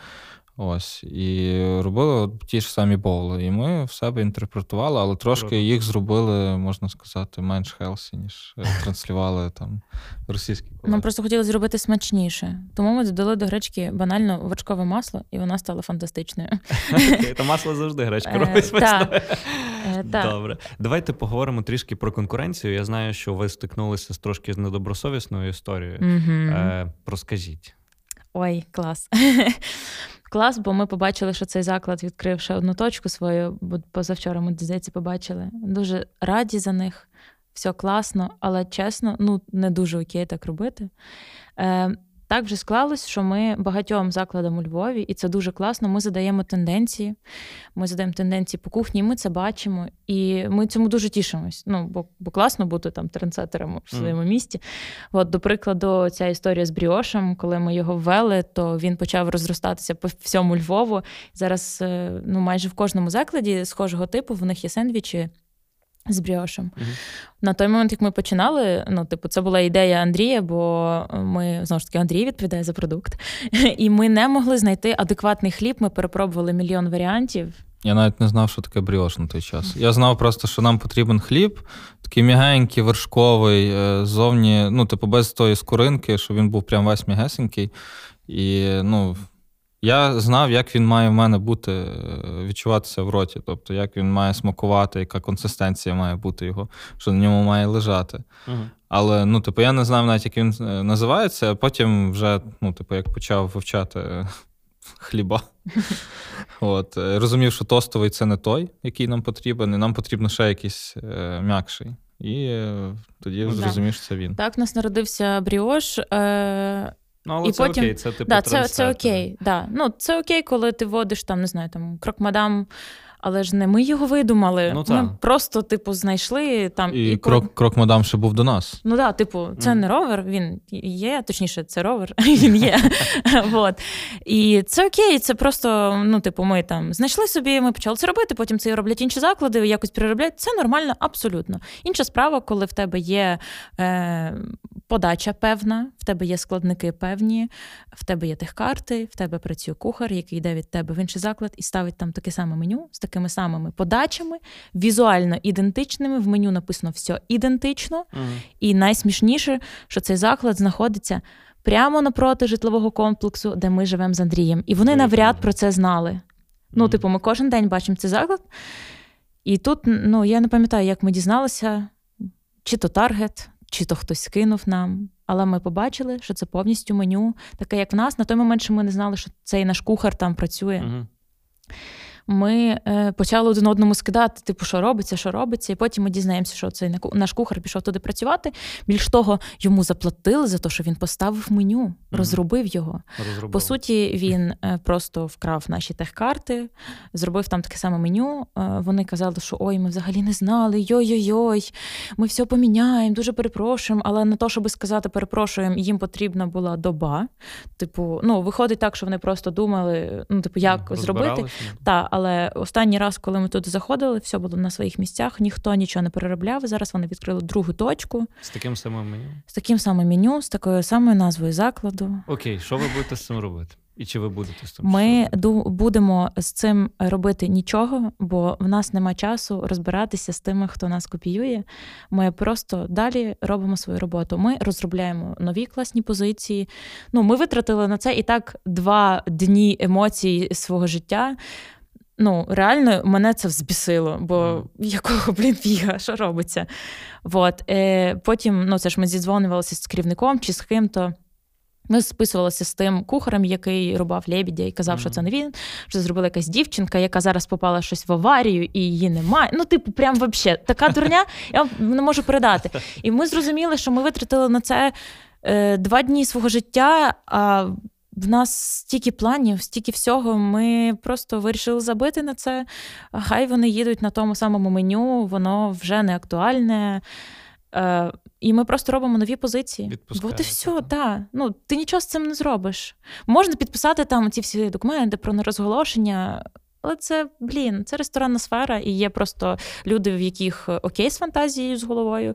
Ось, і робили ті ж самі боули. І ми в себе інтерпретували, але трошки їх зробили, можна сказати, менш хелсі, ніж е, [laughs] транслювали там російські колеги. Нам просто хотіли зробити смачніше. Тому ми додали до гречки банально вершкове масло, і вона стала фантастичною. [laughs] Та масло завжди гречка [laughs] е, робить смачно. Е, Добре. Давайте поговоримо трішки про конкуренцію. Я знаю, що ви стикнулися з трошки з недобросовісною історією. Розкажіть. Ой, клас клас, бо ми побачили, що цей заклад відкрив ще одну точку свою, бо позавчора ми здається, побачили. Дуже раді за них, все класно, але чесно, ну не дуже окей так робити. Е, так вже склалось, що ми багатьом закладам у Львові, і це дуже класно. Ми задаємо тенденції. Ми задаємо тенденції по кухні, і ми це бачимо, і ми цьому дуже тішимось. Ну, бо бо класно бути там трендсетером в своєму mm. місті. От, до прикладу, ця історія з Бріошем, коли ми його ввели, то він почав розростатися по всьому Львову. Зараз е, ну майже в кожному закладі схожого типу в них є сендвічі. З бріошем. Uh-huh. На той момент, як ми починали, ну, типу, це була ідея Андрія, бо ми знову ж таки Андрій відповідає за продукт. [laughs] І ми не могли знайти адекватний хліб. Ми перепробували мільйон варіантів. Я навіть не знав, що таке бріош на той час. Я знав просто, що нам потрібен хліб, такий м'ягенький, вершковий, е, зовні, ну, типу, без тої скоринки, що він був прям весь м'ягесенький. І ну, Я знав, як він має в мене бути, е, відчуватися в роті, тобто як він має смакувати, яка консистенція має бути його, що на ньому має лежати. Угу. Але ну, типу, я не знав навіть, як він е, називається, а потім вже, ну, типу, як почав вивчати е, [laughs] хліба. [laughs] От, Розумів, що тостовий це не той, який нам потрібен, і нам потрібно ще якийсь е, м'якший. І тоді да. зрозумів, що це він. Так, у нас народився бріош. Е- Ну, але і це потім... окей, це типу да, це, це окей. Да. Ну, Це окей, коли ти водиш там, не знаю, там крокмадам але ж не ми його видумали. Ну, Ми просто, типу, знайшли там. І, і крок крок мадам ще був до нас. Ну так, типу, це mm. не ровер, він є, точніше, це ровер, [laughs] він є. [laughs] вот. І це окей, це просто, ну, типу, ми там знайшли собі, ми почали це робити, потім це роблять інші заклади, якось переробляють. Це нормально, абсолютно. Інша справа, коли в тебе є е, подача певна, в тебе є складники певні, в тебе є техкарти, в тебе працює кухар, який йде від тебе в інший заклад і ставить там таке саме меню з такими самими подачами, візуально ідентичними. В меню написано все ідентично. uh І найсмішніше, що цей заклад знаходиться прямо напроти житлового комплексу, де ми живемо з Андрієм. І вони навряд про це знали. Ну, типу, ми кожен день бачимо цей заклад. І тут, ну, я не пам'ятаю, як ми дізналися, чи то таргет, чи то хтось скинув нам. Але ми побачили, що це повністю меню, таке, як в нас. На той момент, що ми не знали, що цей наш кухар там працює. uh ми е, почали один одному скидати, типу, що робиться, що робиться, і потім ми дізнаємося, що цей наш кухар пішов туди працювати. Більш того, йому заплатили за те, що він поставив меню, mm-hmm. розробив його. Розробив. По суті, він е, просто вкрав наші техкарти, зробив там таке саме меню. Е, вони казали, що ой, ми взагалі не знали, йой-йой-йой, ми все поміняємо, дуже перепрошуємо. Але на те, щоб сказати перепрошуємо, їм потрібна була доба. Типу, ну виходить так, що вони просто думали, ну типу, як зробити. Та, але останній раз, коли ми туди заходили, все було на своїх місцях, ніхто нічого не переробляв. Зараз вони відкрили другу точку з таким самим меню. З таким самим меню, з такою самою назвою закладу. Окей, що ви будете з цим робити? І чи ви будете з цим? Ми будемо з цим робити нічого, бо в нас нема часу розбиратися з тими, хто нас копіює. Ми просто далі робимо свою роботу. Ми розробляємо нові класні позиції. Ну, ми витратили на це і так два дні емоцій свого життя. Ну, реально мене це взбісило, бо якого, блін, фіга, що робиться? Вот. Е, Потім, ну, це ж ми зідзвонювалися з керівником чи з ким-то. Ми списувалися з тим кухарем, який рубав лебідя, і казав, mm-hmm. що це не він, що зробила якась дівчинка, яка зараз попала щось в аварію, і її немає. Ну, типу, прям взагалі, така дурня, [laughs] я вам не можу передати. І ми зрозуміли, що ми витратили на це е, два дні свого життя. а в нас стільки планів, стільки всього. Ми просто вирішили забити на це. Хай вони їдуть на тому самому меню, воно вже не актуальне. Е, І ми просто робимо нові позиції. От і все, так. Ну, Ти нічого з цим не зробиш. Можна підписати там ці всі документи про нерозголошення. Але це, блін, це ресторанна сфера, і є просто люди, в яких окей з фантазією з головою,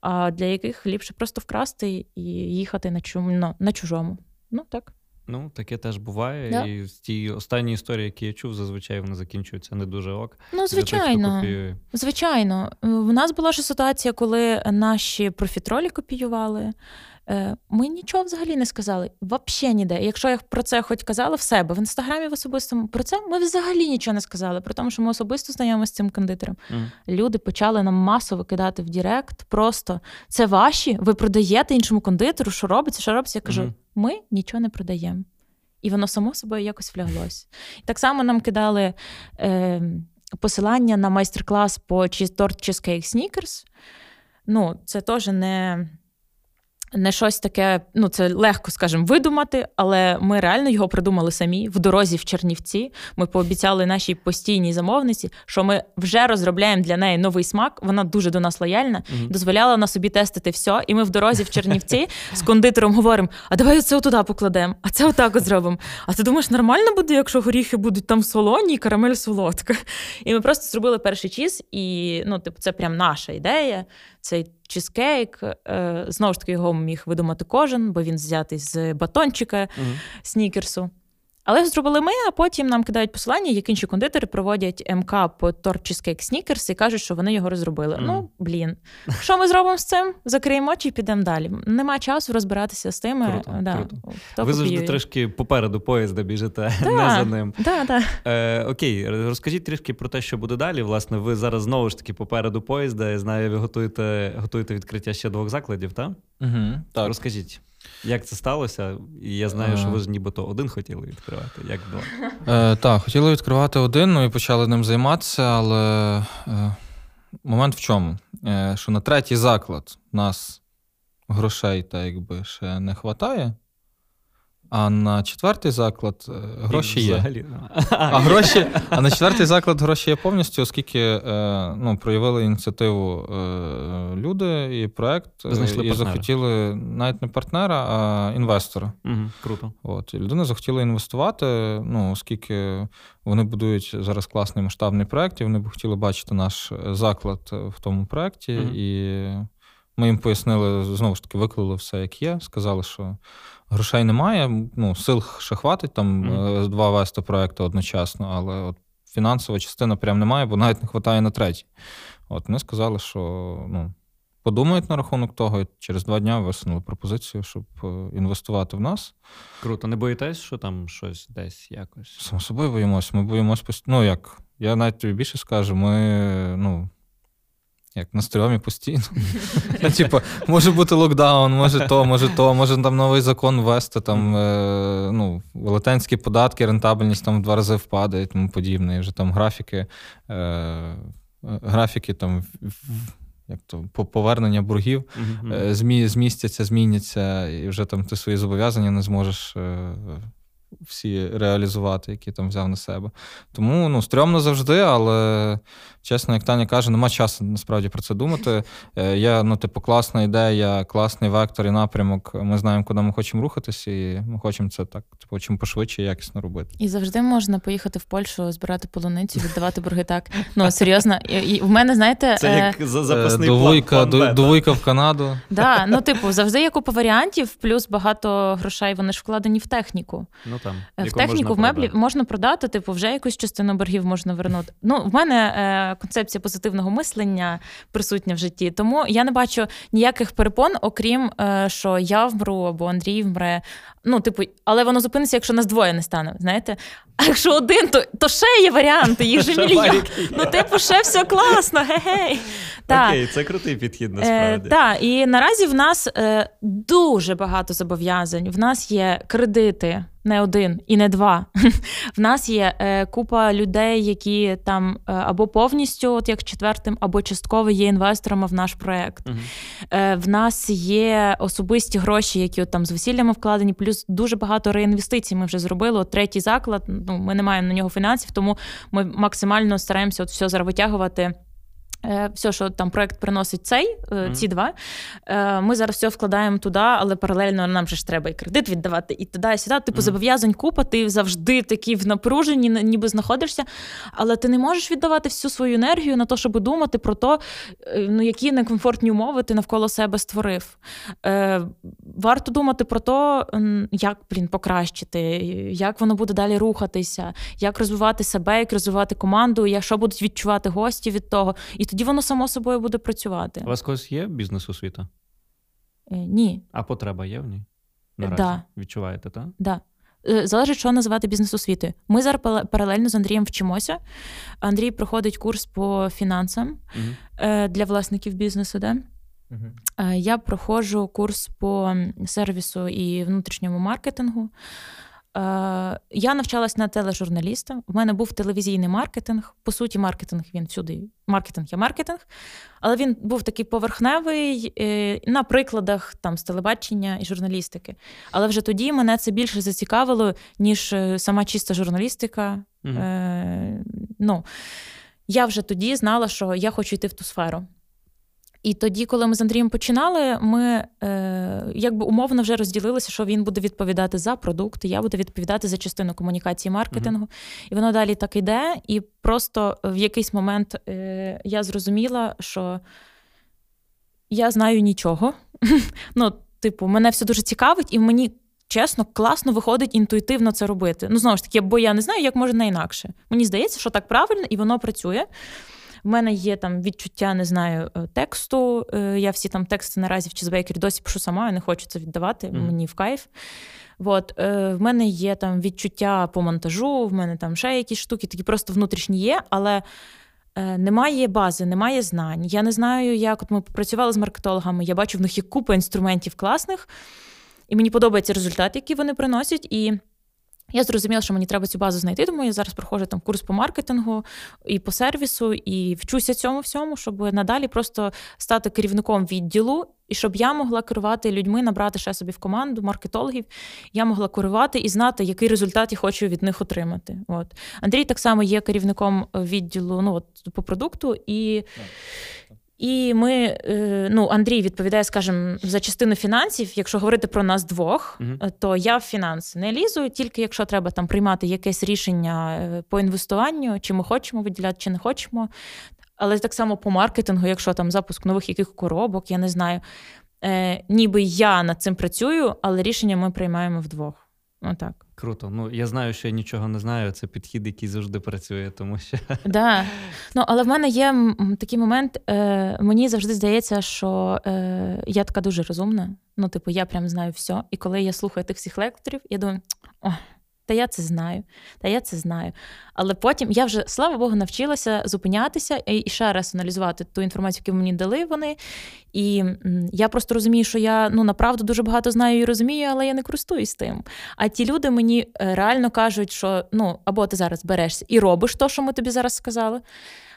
а для яких ліпше просто вкрасти і їхати на чому, на чужому. Ну так. Ну, таке теж буває. Да. І ті останні історії, які я чув, зазвичай вони закінчуються не дуже ок. Ну, звичайно. Тих, звичайно. В нас була ж ситуація, коли наші профітролі копіювали. Е, ми нічого взагалі не сказали. Взагалі ніде. Якщо я про це хоч казала в себе в інстаграмі в особистому про це ми взагалі нічого не сказали. Про тому, що ми особисто знайомі з цим кондитером. Mm. Люди почали нам масово кидати в Direct. Просто це ваші, ви продаєте іншому кондитеру, що робиться, що робиться. Я кажу, mm. Ми нічого не продаємо. І воно само собою якось вляглось. Так само нам кидали е, посилання на майстер-клас по торт Cheesecake Sneakers. Ну, це теж не не щось таке, ну це легко, скажімо, видумати, але ми реально його придумали самі в дорозі в Чернівці. Ми пообіцяли нашій постійній замовниці, що ми вже розробляємо для неї новий смак. Вона дуже до нас лояльна, mm-hmm. дозволяла на собі тестити все. І ми в дорозі в Чернівці з кондитером говоримо: а давай це отуди покладемо, а це отак от зробимо. А ти думаєш, нормально буде, якщо горіхи будуть там солоні і карамель солодка? І ми просто зробили перший чіз, і ну, типу, це прям наша ідея цей чизкейк. Е, знову ж таки, його міг видумати кожен, бо він взятий з батончика uh-huh. снікерсу. Але зробили ми, а потім нам кидають посилання, як інші кондитери проводять МК по торт Cheesecake Snickers і кажуть, що вони його розробили. Mm. Ну, блін. Що ми зробимо з цим? Закриємо очі і підемо далі. Нема часу розбиратися з тими. Круто, да, круто. Хто Ви завжди трішки попереду поїзда біжите, [laughs] да, не за ним. Да, да. Е, Окей, розкажіть трішки про те, що буде далі. Власне, ви зараз знову ж таки попереду поїзда. Я знаю, ви готуєте готуєте відкриття ще двох закладів, так? Угу, так? Розкажіть. Як це сталося? І я знаю, що ви ж нібито один хотіли відкривати. Як було? Е, Так, хотіли відкривати один, ну і почали ним займатися, але е, момент в чому? Е, Що на третій заклад нас грошей так якби ще не вистачає. А на четвертий заклад е, гроші є. А гроші, а на четвертий заклад гроші є повністю, оскільки е, ну, проявили ініціативу е, люди і проект і партнера. захотіли навіть не партнера, а інвестора. Угу, Круто. От, і людина захотіла інвестувати, ну, оскільки вони будують зараз класний масштабний проект, і вони б хотіли бачити наш заклад в тому проекті. Угу. І ми їм пояснили, знову ж таки, виклали все, як є. Сказали, що грошей немає. Ну, сил ще хватить там mm. два вести проекти одночасно, але от фінансова частина прям немає, бо навіть не вистачає на третій. От вони сказали, що ну, подумають на рахунок того, і через два дні висунули пропозицію, щоб е, інвестувати в нас. Круто, не боїтесь, що там щось десь якось? Само собою боїмося. Ми боїмося Ну, як, я навіть тобі більше скажу, ми ну, як на стрьомі постійно. [laughs] Ну, типу, може бути локдаун, може то, може то, може там новий закон ввести, там е, ну, велетенські податки, рентабельність там в два рази впаде і тому подібне. І вже там графіки, е, графіки там. Як то повернення боргів змі, змістяться, зміняться, і вже там ти свої зобов'язання не зможеш всі реалізувати, які там взяв на себе. Тому ну, стрьомно завжди, але чесно, як Таня каже, нема часу насправді про це думати. Е, є, ну, типу, класна ідея, класний вектор і напрямок. Ми знаємо, куди ми хочемо рухатися, і ми хочемо це так, типу, чим пошвидше і якісно робити. І завжди можна поїхати в Польщу, збирати полуницю, віддавати борги так. Ну, серйозно, і в мене, знаєте, це як е, запасний довуйка, план, довуйка в Канаду. Да, ну, типу, завжди є купа варіантів, плюс багато грошей вони ж вкладені в техніку. Ну там в техніку в меблі можна продати, типу, вже якусь частину боргів можна вернути. Ну, в мене е, концепція позитивного мислення присутня в житті, тому я не бачу ніяких перепон, окрім е, що я вмру або Андрій вмре. Ну, типу, але воно зупиниться, якщо нас двоє не стане. Знаєте? А якщо один, то то ще є варіанти, їх же мільйон. Ну, типу, ще все класно, гей-гей. Окей, це крутий підхід насправді. Е, Так, і наразі в нас е, дуже багато зобов'язань. В нас є кредити не один і не два. [laughs] В нас є е, купа людей, які там е, або повністю, от як четвертим, або частково є інвесторами в наш проект. Uh-huh. Е, В нас є особисті гроші, які от там з весіллями вкладені, плюс дуже багато реінвестицій. Ми вже зробили. От Третій заклад. Ну ми не маємо на нього фінансів, тому ми максимально стараємося от все зараз витягувати. Е, все, що там проект приносить цей, mm-hmm. ці два. Е, ми зараз все вкладаємо туди, але паралельно нам же ж треба і кредит віддавати, і туди, і сюди. Типу, mm-hmm. зобов'язань купа, ти завжди такий в напруженні, ніби знаходишся, але ти не можеш віддавати всю свою енергію на те, щоб думати про те, ну, які некомфортні умови ти навколо себе створив. Варто думати про те, як блін, покращити, як воно буде далі рухатися, як розвивати себе, як розвивати команду, як що будуть відчувати гості від того. І тоді воно само собою буде працювати. У вас когось є бізнес-освіта? Е, Ні. А потреба є в ній? Наразі? Да. Відчуваєте, так? Да. Е, залежить, що називати бізнес-освітою. Ми зараз паралельно з Андрієм вчимося. Андрій проходить курс по фінансам угу. для власників бізнесу. Да? Угу. Я проходжу курс по сервісу і внутрішньому маркетингу. Е, я навчалась на тележурналіста. У мене був телевізійний маркетинг. По суті, маркетинг він всюди. Маркетинг є маркетинг, але він був такий поверхневий е, на прикладах там з телебачення і журналістики. Але вже тоді мене це більше зацікавило, ніж е, сама чиста журналістика. Угу. Е, ну, Я вже тоді знала, що я хочу йти в ту сферу. І тоді, коли ми з Андрієм починали, ми е, якби умовно вже розділилися, що він буде відповідати за продукт, я буду відповідати за частину комунікації маркетингу. Mm-hmm. І воно далі так йде. І просто в якийсь момент е, я зрозуміла, що я знаю нічого. [laughs] Ну, типу, мене все дуже цікавить, і мені чесно, класно виходить інтуїтивно це робити. Ну, знову ж таки, бо я не знаю, як можна інакше. Мені здається, що так правильно і воно працює. В мене є там відчуття, не знаю, е, тексту. Е, я всі там тексти наразі в Чизбейкері досі пишу сама, я не хочу це віддавати, mm. мені в кайф. От, е, В мене є там відчуття по монтажу, в мене там ще якісь штуки, такі просто внутрішні є, але немає бази, немає знань. Я не знаю, як от ми попрацювали з маркетологами, я бачу в них є купа інструментів класних, і мені подобається результат, який вони приносять. І я зрозуміла, що мені треба цю базу знайти, тому я зараз проходжу там курс по маркетингу і по сервісу, і вчуся цьому всьому, щоб надалі просто стати керівником відділу, і щоб я могла керувати людьми, набрати ще собі в команду маркетологів. Я могла керувати і знати, який результат я хочу від них отримати. От Андрій так само є керівником відділу ну, от, по продукту і. І ми, е, ну, Андрій відповідає, скажімо, за частину фінансів. Якщо говорити про нас двох, uh то я в фінанси не лізу, тільки якщо треба там приймати якесь рішення е, по інвестуванню, чи ми хочемо виділяти, чи не хочемо. Але так само по маркетингу, якщо там запуск нових яких коробок, я не знаю. Е, Ніби я над цим працюю, але рішення ми приймаємо вдвох. Отак. Круто. Ну я знаю, що я нічого не знаю. Це підхід, який завжди працює, тому що Да. [laughs] Ну але в мене є такий момент. Е, Мені завжди здається, що е, я така дуже розумна. Ну, типу, я прям знаю все. І коли я слухаю тих всіх лекторів, я думаю, о, та я це знаю, та я це знаю. Але потім я вже, слава Богу, навчилася зупинятися і ще раз аналізувати ту інформацію, яку мені дали вони. І я просто розумію, що я ну направду дуже багато знаю і розумію, але я не користуюсь тим. А ті люди мені е, реально кажуть, що ну або ти зараз берешся і робиш те, що ми тобі зараз сказали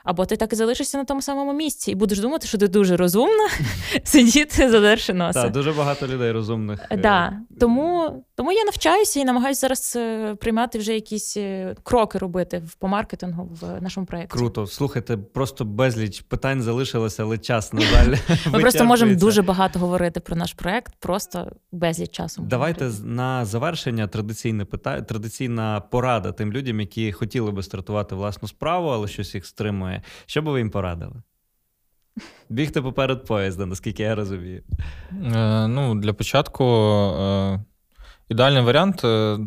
або ти так і залишишся на тому самому місці і будеш думати, що ти дуже розумна, [laughs] сидіти задерши носа. Так, дуже багато людей розумних. Так, е, Тому тому я навчаюся і намагаюся зараз е, приймати вже якісь е, кроки робити по маркетингу в нашому проєкті. Круто. Слухайте, просто безліч питань залишилося, але час на жаль. [laughs] Ми просто можемо дуже багато говорити про наш проєкт, просто безліч часу. Давайте говорити. на завершення традиційне питання, традиційна порада тим людям, які хотіли би стартувати власну справу, але щось їх стримує. Що би ви їм порадили? Бігти поперед поїзда, наскільки я розумію. Е, Ну, Для початку е, ідеальний варіант е,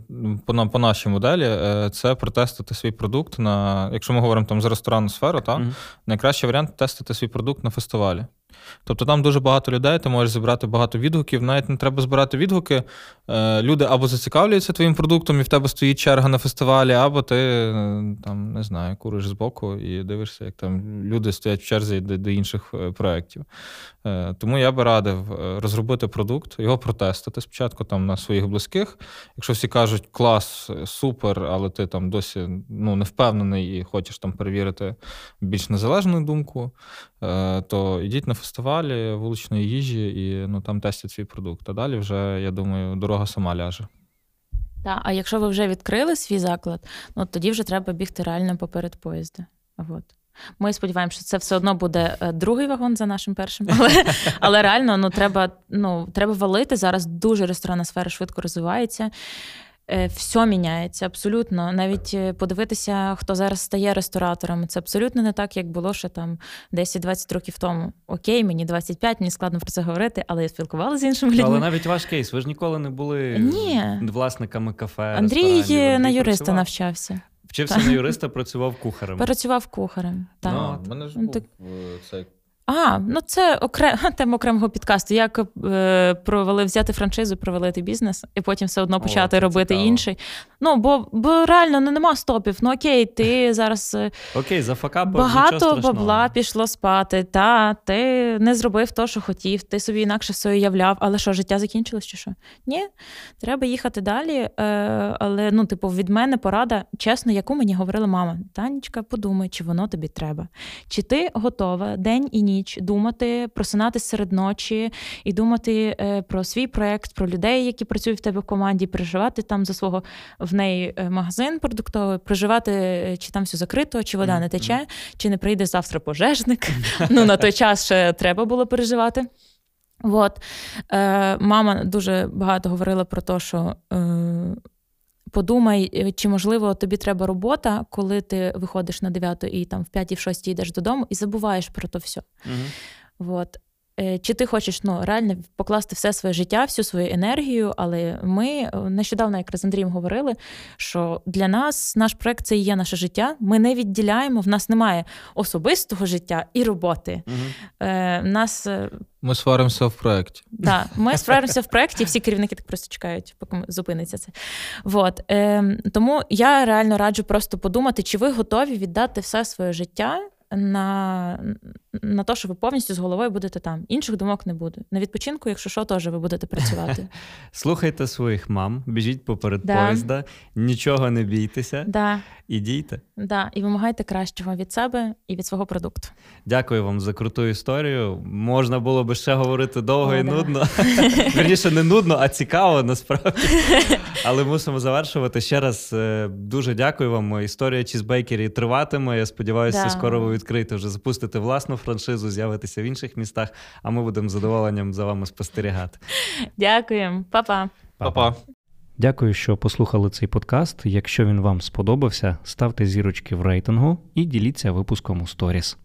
по по нашій моделі е, це протестити свій продукт на, якщо ми говоримо там за ресторанну сферу, та, mm найкращий варіант тестити свій продукт на фестивалі. Тобто там дуже багато людей, ти можеш зібрати багато відгуків. Навіть не треба збирати відгуки. Е, люди або зацікавлюються твоїм продуктом, і в тебе стоїть черга на фестивалі, або ти е, там не знаю, куриш збоку і дивишся, як там люди стоять в черзі до, інших е, проєктів. Тому я би радив розробити продукт, його протестити спочатку там на своїх близьких. Якщо всі кажуть, клас, супер, але ти там досі ну, не впевнений і хочеш там перевірити більш незалежну думку, то йдіть на фестивалі вуличної їжі і ну, там тестять свій продукт. А далі вже, я думаю, дорога сама ляже. Так, а якщо ви вже відкрили свій заклад, ну тоді вже треба бігти реально поперед поїзда. От. Ми сподіваємося, що це все одно буде е, другий вагон за нашим першим. Але [laughs] але реально ну, треба ну, треба валити. Зараз дуже ресторанна сфера швидко розвивається. Е, все міняється абсолютно. Навіть е, подивитися, хто зараз стає ресторатором. Це абсолютно не так, як було ще там 10-20 років тому. Окей, мені 25, мені складно про це говорити, але я спілкувалася з іншими людьми. Але навіть ваш кейс, ви ж ніколи не були Ні. власниками кафе. Андрій на юриста працював. навчався. Вчився так. на юриста, працював кухарем. Працював кухарем. так. Ну, мене ж ну, був так... цей а, ну це окрем, [laughs] тема окремого підкасту. Як е, провели взяти франшизу, провалити бізнес, і потім все одно почати О, робити цікаво. інший. Ну, бо бо реально ну, нема стопів. Ну окей, ти зараз е, окей, за факапом багато бабла пішло спати. Та ти не зробив то, що хотів, ти собі інакше все уявляв. Але що, життя закінчилось чи що? Ні, треба їхати далі. Е, Але ну, типу, від мене порада, чесно, яку мені говорила мама. Танечка, подумай, чи воно тобі треба. Чи ти готова день і ніч? Ніч, думати, просинатися серед ночі і думати е, про свій проект, про людей, які працюють в тебе в команді, переживати там за свого в неї е, магазин продуктовий, проживати, е, чи там все закрито, чи вода не тече, чи не прийде завтра пожежник. [laughs] Ну на той час ще треба було переживати. От. Е, Мама дуже багато говорила про те, що е, Подумай, е, чи можливо тобі треба робота, коли ти виходиш на 9 і там в 5 в 6 йдеш додому і забуваєш про то все. Угу. От. Е, чи ти хочеш ну, реально покласти все своє життя, всю свою енергію. Але ми е, нещодавно, якраз з Андрієм говорили, що для нас наш проект це і є наше життя. Ми не відділяємо, в нас немає особистого життя і роботи. Угу. Е, нас ми сваримося в проєкті. Да, ми [laughs] сваримося в проєкті, всі керівники так просто чекають, поки зупиниться це. Вот. Е, Тому я реально раджу просто подумати, чи ви готові віддати все своє життя на на те, що ви повністю з головою будете там. Інших думок не буде. На відпочинку, якщо що, теж ви будете працювати. [laughs] Слухайте своїх мам, біжіть поперед да. поїзда, нічого не бійтеся да. і дійте. Да. І вимагайте кращого від себе і від свого продукту. Дякую вам за круту історію. Можна було би ще говорити довго О, і да. нудно. [laughs] [laughs] Верніше, не нудно, а цікаво насправді. Але мусимо завершувати. Ще раз е, дуже дякую вам. Історія чізбейкері триватиме. Я сподіваюся, скоро ви відкриєте вже запустите власну франшизу, з'явитися в інших містах. А ми будемо з задоволенням за вами спостерігати. Дякуємо, Па-па. Па-па. Дякую, що послухали цей подкаст. Якщо він вам сподобався, ставте зірочки в рейтингу і діліться випуском у сторіс.